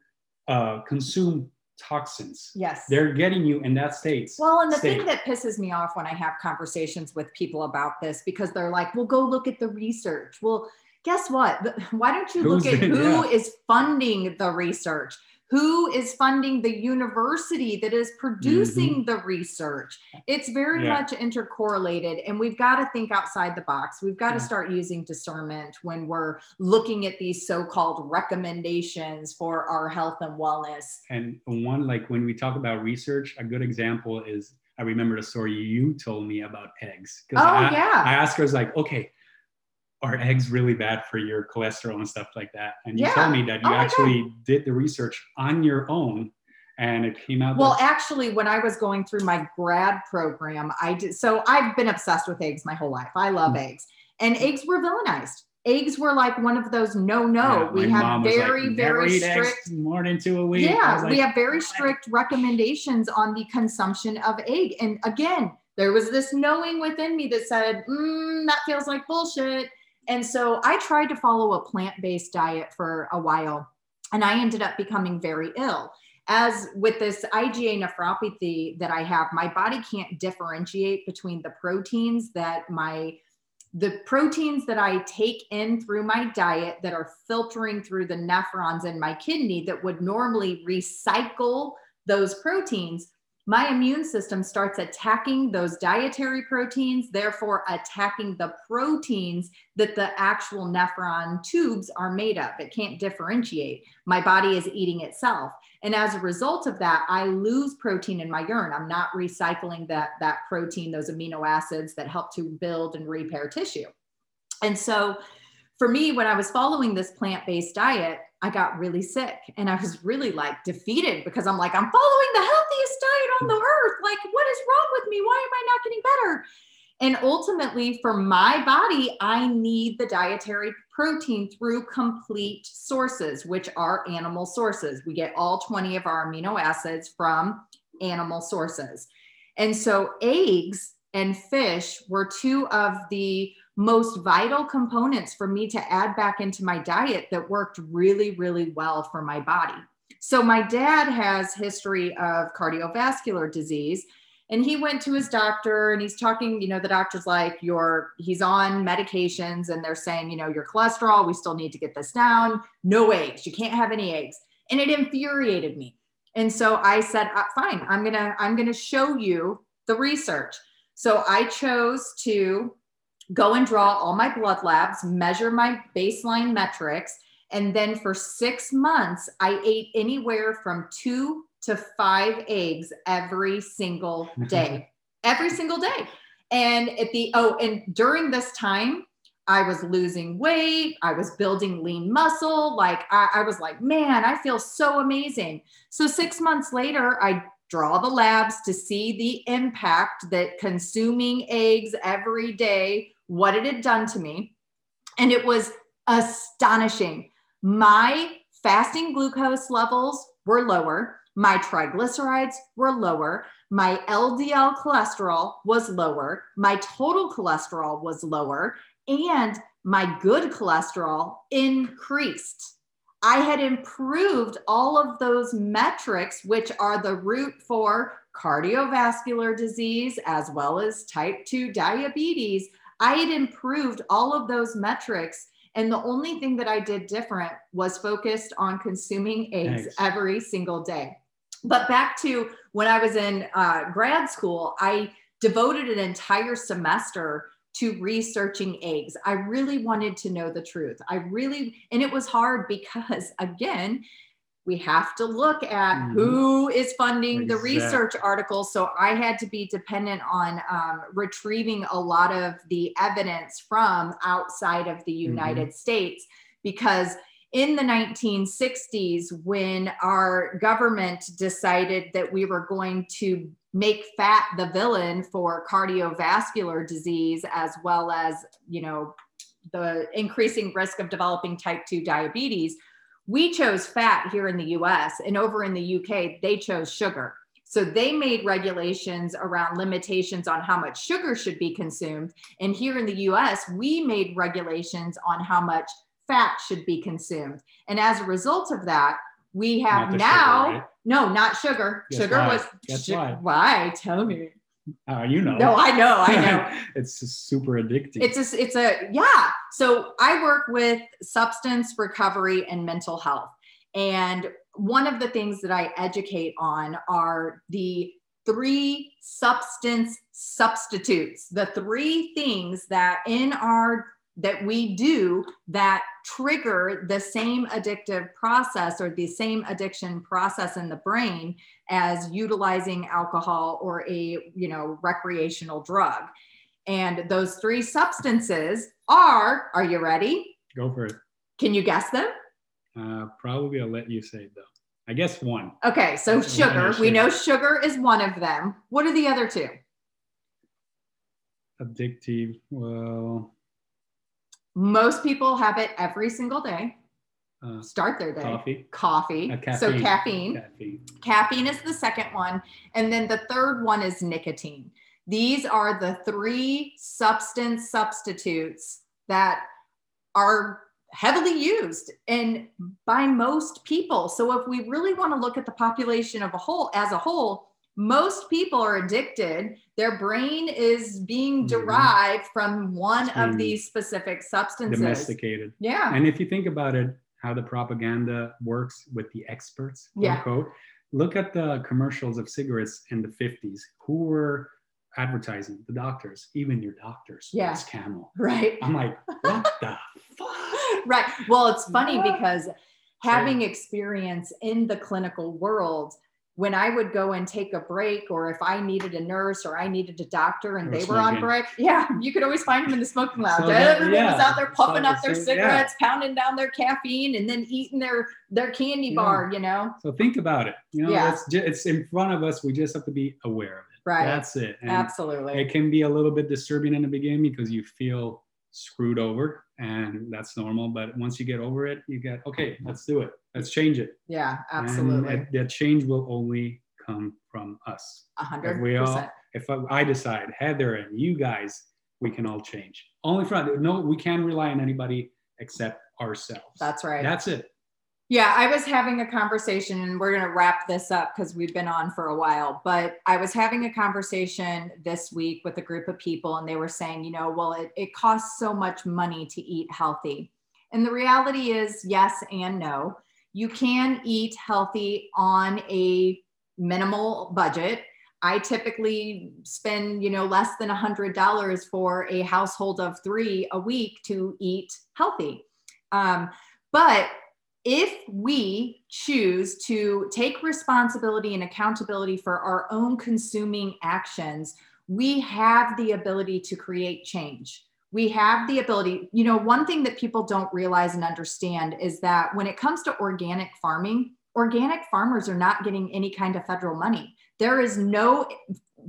uh, consume toxins? yes. They're getting you in that state. Well, and the state. thing that pisses me off when I have conversations with people about this, because they're like, well, go look at the research. Well, guess what? Why don't you look at the- who yeah. is funding the research? Who is funding the university that is producing the research? It's very Mm-hmm. Yeah. much intercorrelated, and we've got to think outside the box. We've got to start using discernment when we're looking at these so called recommendations for our health and wellness. And one, like when we talk about research, a good example is I remember the story you told me about eggs. 'Cause Oh, I, yeah. I asked her, I was like, okay, are eggs really bad for your cholesterol and stuff like that? And you Yeah. told me that you Oh actually did the research on your own and it came out. Well, actually, when I was going through my grad program, I did. So I've been obsessed with eggs my whole life. I love Mm. eggs, and eggs were villainized. Eggs were like one of those no, no. yeah, we have was like, very, very strict. more than two a week. Yeah, was we have very strict recommendations on the consumption of egg. And again, there was this knowing within me that said, mm, that feels like bullshit. And so I tried to follow a plant based diet for a while, and I ended up becoming very ill. As with this IgA nephropathy that I have, my body can't differentiate between the proteins that my the proteins that I take in through my diet that are filtering through the nephrons in my kidney that would normally recycle those proteins, my immune system starts attacking those dietary proteins, therefore attacking the proteins that the actual nephron tubes are made of. It can't differentiate. My body is eating itself. And as a result of that, I lose protein in my urine. I'm not recycling that, that protein, those amino acids that help to build and repair tissue. And so for me, when I was following this plant based diet, I got really sick and I was really like defeated because I'm like, I'm following the healthiest diet on the mm. earth. Like, what is wrong with me? Why am I not getting better? And ultimately, for my body, I need the dietary protein through complete sources, which are animal sources. We get all 20 of our amino acids from animal sources. And so eggs and fish were two of the most vital components for me to add back into my diet that worked really, really well for my body. So my dad has history of cardiovascular disease and he went to his doctor and he's talking you know the doctor's like you're he's on medications and they're saying you know your cholesterol we still need to get this down. No eggs. You can't have any eggs. And it infuriated me. And so i said uh, fine. I'm gonna i'm gonna show you the research. So i chose to go and draw all my blood labs measure my baseline metrics and then for six months i ate anywhere from two to five eggs every single day, every single day. And at the, oh, and during this time, I was losing weight. I was building lean muscle. Like, I, I was like, man, I feel so amazing. So, six months later, I draw the labs to see the impact that consuming eggs every day, what it had done to me. And it was astonishing. My fasting glucose levels were lower my triglycerides were lower. My LDL cholesterol was lower. My total cholesterol was lower. And my good cholesterol increased. I had improved all of those metrics, which are the root for cardiovascular disease as well as type 2 diabetes. I had improved all of those metrics. And the only thing that I did different was focused on consuming eggs, every single day. But back to when I was in uh, grad school, I devoted an entire semester to researching eggs. I really wanted to know the truth. I really, and it was hard because, again, we have to look at mm-hmm. who is funding exactly. the research articles. So I had to be dependent on um, retrieving a lot of the evidence from outside of the mm-hmm. United mm-hmm. States because in the 1960s when our government decided that we were going to make fat the villain for cardiovascular disease as well as you know the increasing risk of developing type 2 diabetes we chose fat here in the US and over in the UK they chose sugar so they made regulations around limitations on how much sugar should be consumed and here in the US we made regulations on how much fat should be consumed. And as a result of that, we have now sugar, right? no, not sugar. Guess sugar why? was Guess su- why? why? Tell me. Uh, you know. No, I know, I know. it's super addictive. It's a, it's a yeah. So I work with substance recovery and mental health, and one of the things that I educate on are the three substance substitutes, the three things that in our that we do that trigger the same addictive process or the same addiction process in the brain as utilizing alcohol or a you know recreational drug and those three substances are are you ready go for it can you guess them uh, probably i'll let you say though i guess one okay so sugar we know sugar is one of them what are the other two addictive well most people have it every single day. Uh, Start their day. Coffee. Coffee. Uh, caffeine. So caffeine. caffeine. Caffeine is the second one. And then the third one is nicotine. These are the three substance substitutes that are heavily used and by most people. So if we really want to look at the population of a whole as a whole, most people are addicted. Their brain is being mm-hmm. derived mm-hmm. from one of these specific substances. Domesticated. Yeah. And if you think about it, how the propaganda works with the experts, quote yeah. unquote, look at the commercials of cigarettes in the 50s. Who were advertising? The doctors, even your doctors. Yeah. It's camel. Right. I'm like, what the fuck? Right. Well, it's funny what? because having experience in the clinical world, when I would go and take a break, or if I needed a nurse or I needed a doctor and they were on break, yeah, you could always find them in the smoking lounge. So Everybody yeah. was out there puffing up their cigarettes, yeah. pounding down their caffeine, and then eating their their candy yeah. bar. You know. So think about it. You know, yeah. it's just, it's in front of us. We just have to be aware of it. Right. That's it. And Absolutely. It can be a little bit disturbing in the beginning because you feel screwed over and that's normal. But once you get over it, you get okay. Let's do it. Let's change it. Yeah, absolutely. And that change will only come from us. A hundred If we all, if I decide, Heather and you guys, we can all change. Only from no, we can't rely on anybody except ourselves. That's right. That's it. Yeah, I was having a conversation, and we're going to wrap this up because we've been on for a while. But I was having a conversation this week with a group of people, and they were saying, you know, well, it, it costs so much money to eat healthy. And the reality is, yes and no. You can eat healthy on a minimal budget. I typically spend, you know, less than a hundred dollars for a household of three a week to eat healthy. Um, but if we choose to take responsibility and accountability for our own consuming actions, we have the ability to create change. We have the ability, you know, one thing that people don't realize and understand is that when it comes to organic farming, organic farmers are not getting any kind of federal money. There is no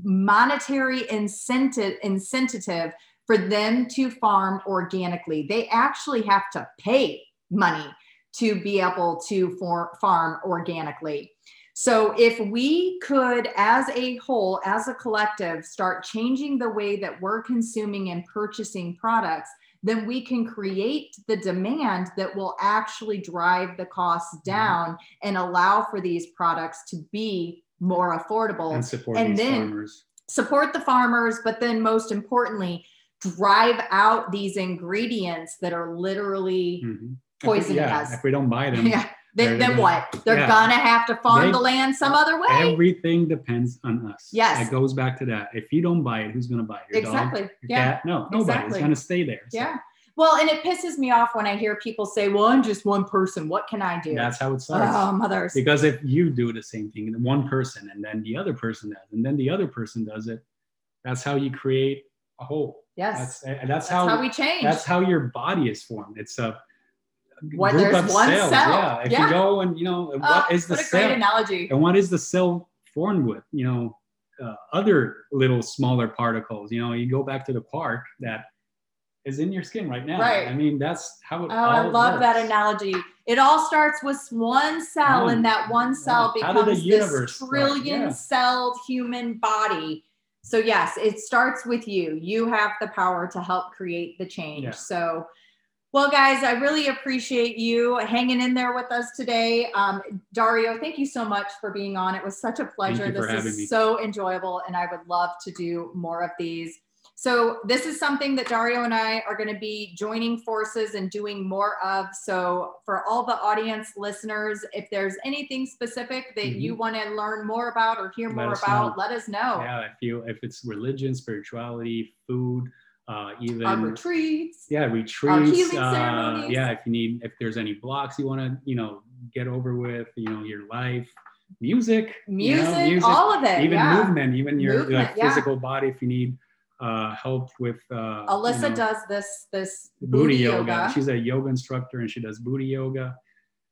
monetary incentive incentive for them to farm organically. They actually have to pay money to be able to for, farm organically. So, if we could, as a whole, as a collective, start changing the way that we're consuming and purchasing products, then we can create the demand that will actually drive the costs Mm-hmm. down and allow for these products to be more affordable And support And these then- farmers. support the farmers, but then most importantly, drive out these ingredients that are literally Mhm. Poisoning yeah, us. If we don't buy them, yeah. Then, then gonna- what? They're yeah. gonna have to farm They- the land some other way. everything depends on us. Yes. It goes back to that. If you don't buy it, who's to buy it? Your dog? exactly. Your Yeah. cat? No, nobody. Exactly. It's to stay there. So Yeah. Well, and it pisses me off when I hear people say, "Well, I'm just one person. What can I do?" That's how it oh, starts. oh, mothers. Because if you do the same thing, one person, and then the other person does, and then the other person does it, that's how you create a whole. Yes. That's and that's, That's how, how we change. that's how your body is formed. It's a When group there's of one cells. cell. Yeah. If Yeah. you go and you know Oh, what is the what cell? analogy. And what is the cell formed with? You know, uh, other little smaller particles. You know, you go back to the quark that is in your skin right now. Right. I mean, that's how it Oh, I love that analogy. It all starts with one cell, One. and that one cell Yeah. How the becomes this start? trillion Yeah. celled human body. So, yes, it starts with you. You have the power to help create the change. Yeah. So, well, guys, I really appreciate you hanging in there with us today. Um, Dario, thank you so much for being on. It was such a pleasure. you for this is me. so enjoyable, and I would love to do more of these. So this is something that Dario and I are going to be joining forces and doing more of. So for all the audience listeners, if there's anything specific that you want to learn more about or hear Mm-hmm. Let more about, know. let us know. Yeah, if you if it's religion, spirituality, food, uh, even Our retreats. yeah retreats. uh, yeah, if you need if there's any blocks you want to you know get over with, you know your life, music, you know, Music, all of it. even yeah. movement, even your Movement, like, yeah. physical body. If you need uh, help with uh, Alyssa you know, does this this booty yoga. She's a yoga instructor and she does booty yoga.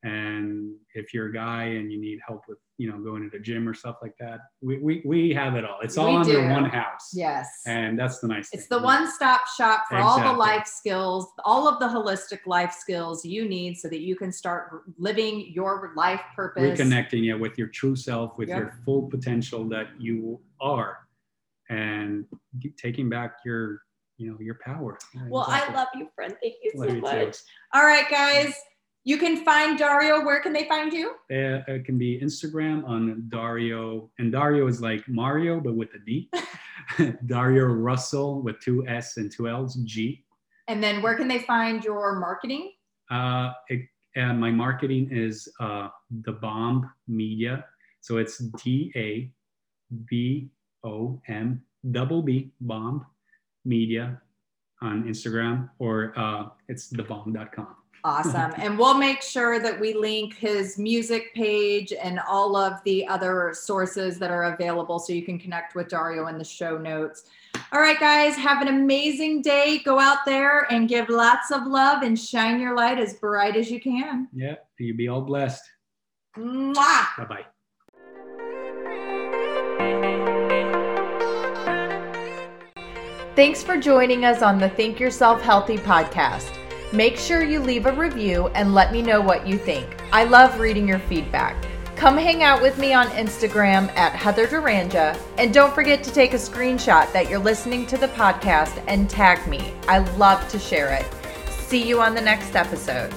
And if you're a guy and you need help with, you know, going to the gym or stuff like that, we, we, we have it all. It's all We under do. one house. yes. And that's the nice It's thing. the one-stop shop for all the life skills, all of the holistic life skills you need so that you can start living your life purpose. Reconnecting you with your true self, with Yep. your full potential that you are, and taking back your, you know, your power. Well, exactly. I love you, friend. Thank you Love so you too. much. All right, guys. You can find Dario. Where can they find you? Uh, it can be Instagram on Dario, and Dario is like Mario, but with a D. Dario Russell with two S and two L's, G. And then where can they find your marketing? Uh, it, and my marketing is uh, the Bomb Media. So it's D A B O M double B Bomb Media on Instagram, or uh, it's thebomb.com. Awesome. and we'll make sure that we link his music page and all of the other sources that are available so you can connect with Dario in the show notes. All right, guys, have an amazing day. Go out there and give lots of love and shine your light as bright as you can. Yeah, you be all blessed. Bye bye. Thanks for joining us on the Think Yourself Healthy podcast. Make sure you leave a review and let me know what you think. I love reading your feedback. Come hang out with me on Instagram at Heather Duranja, and don't forget to take a screenshot that you're listening to the podcast and tag me. I love to share it. See you on the next episode.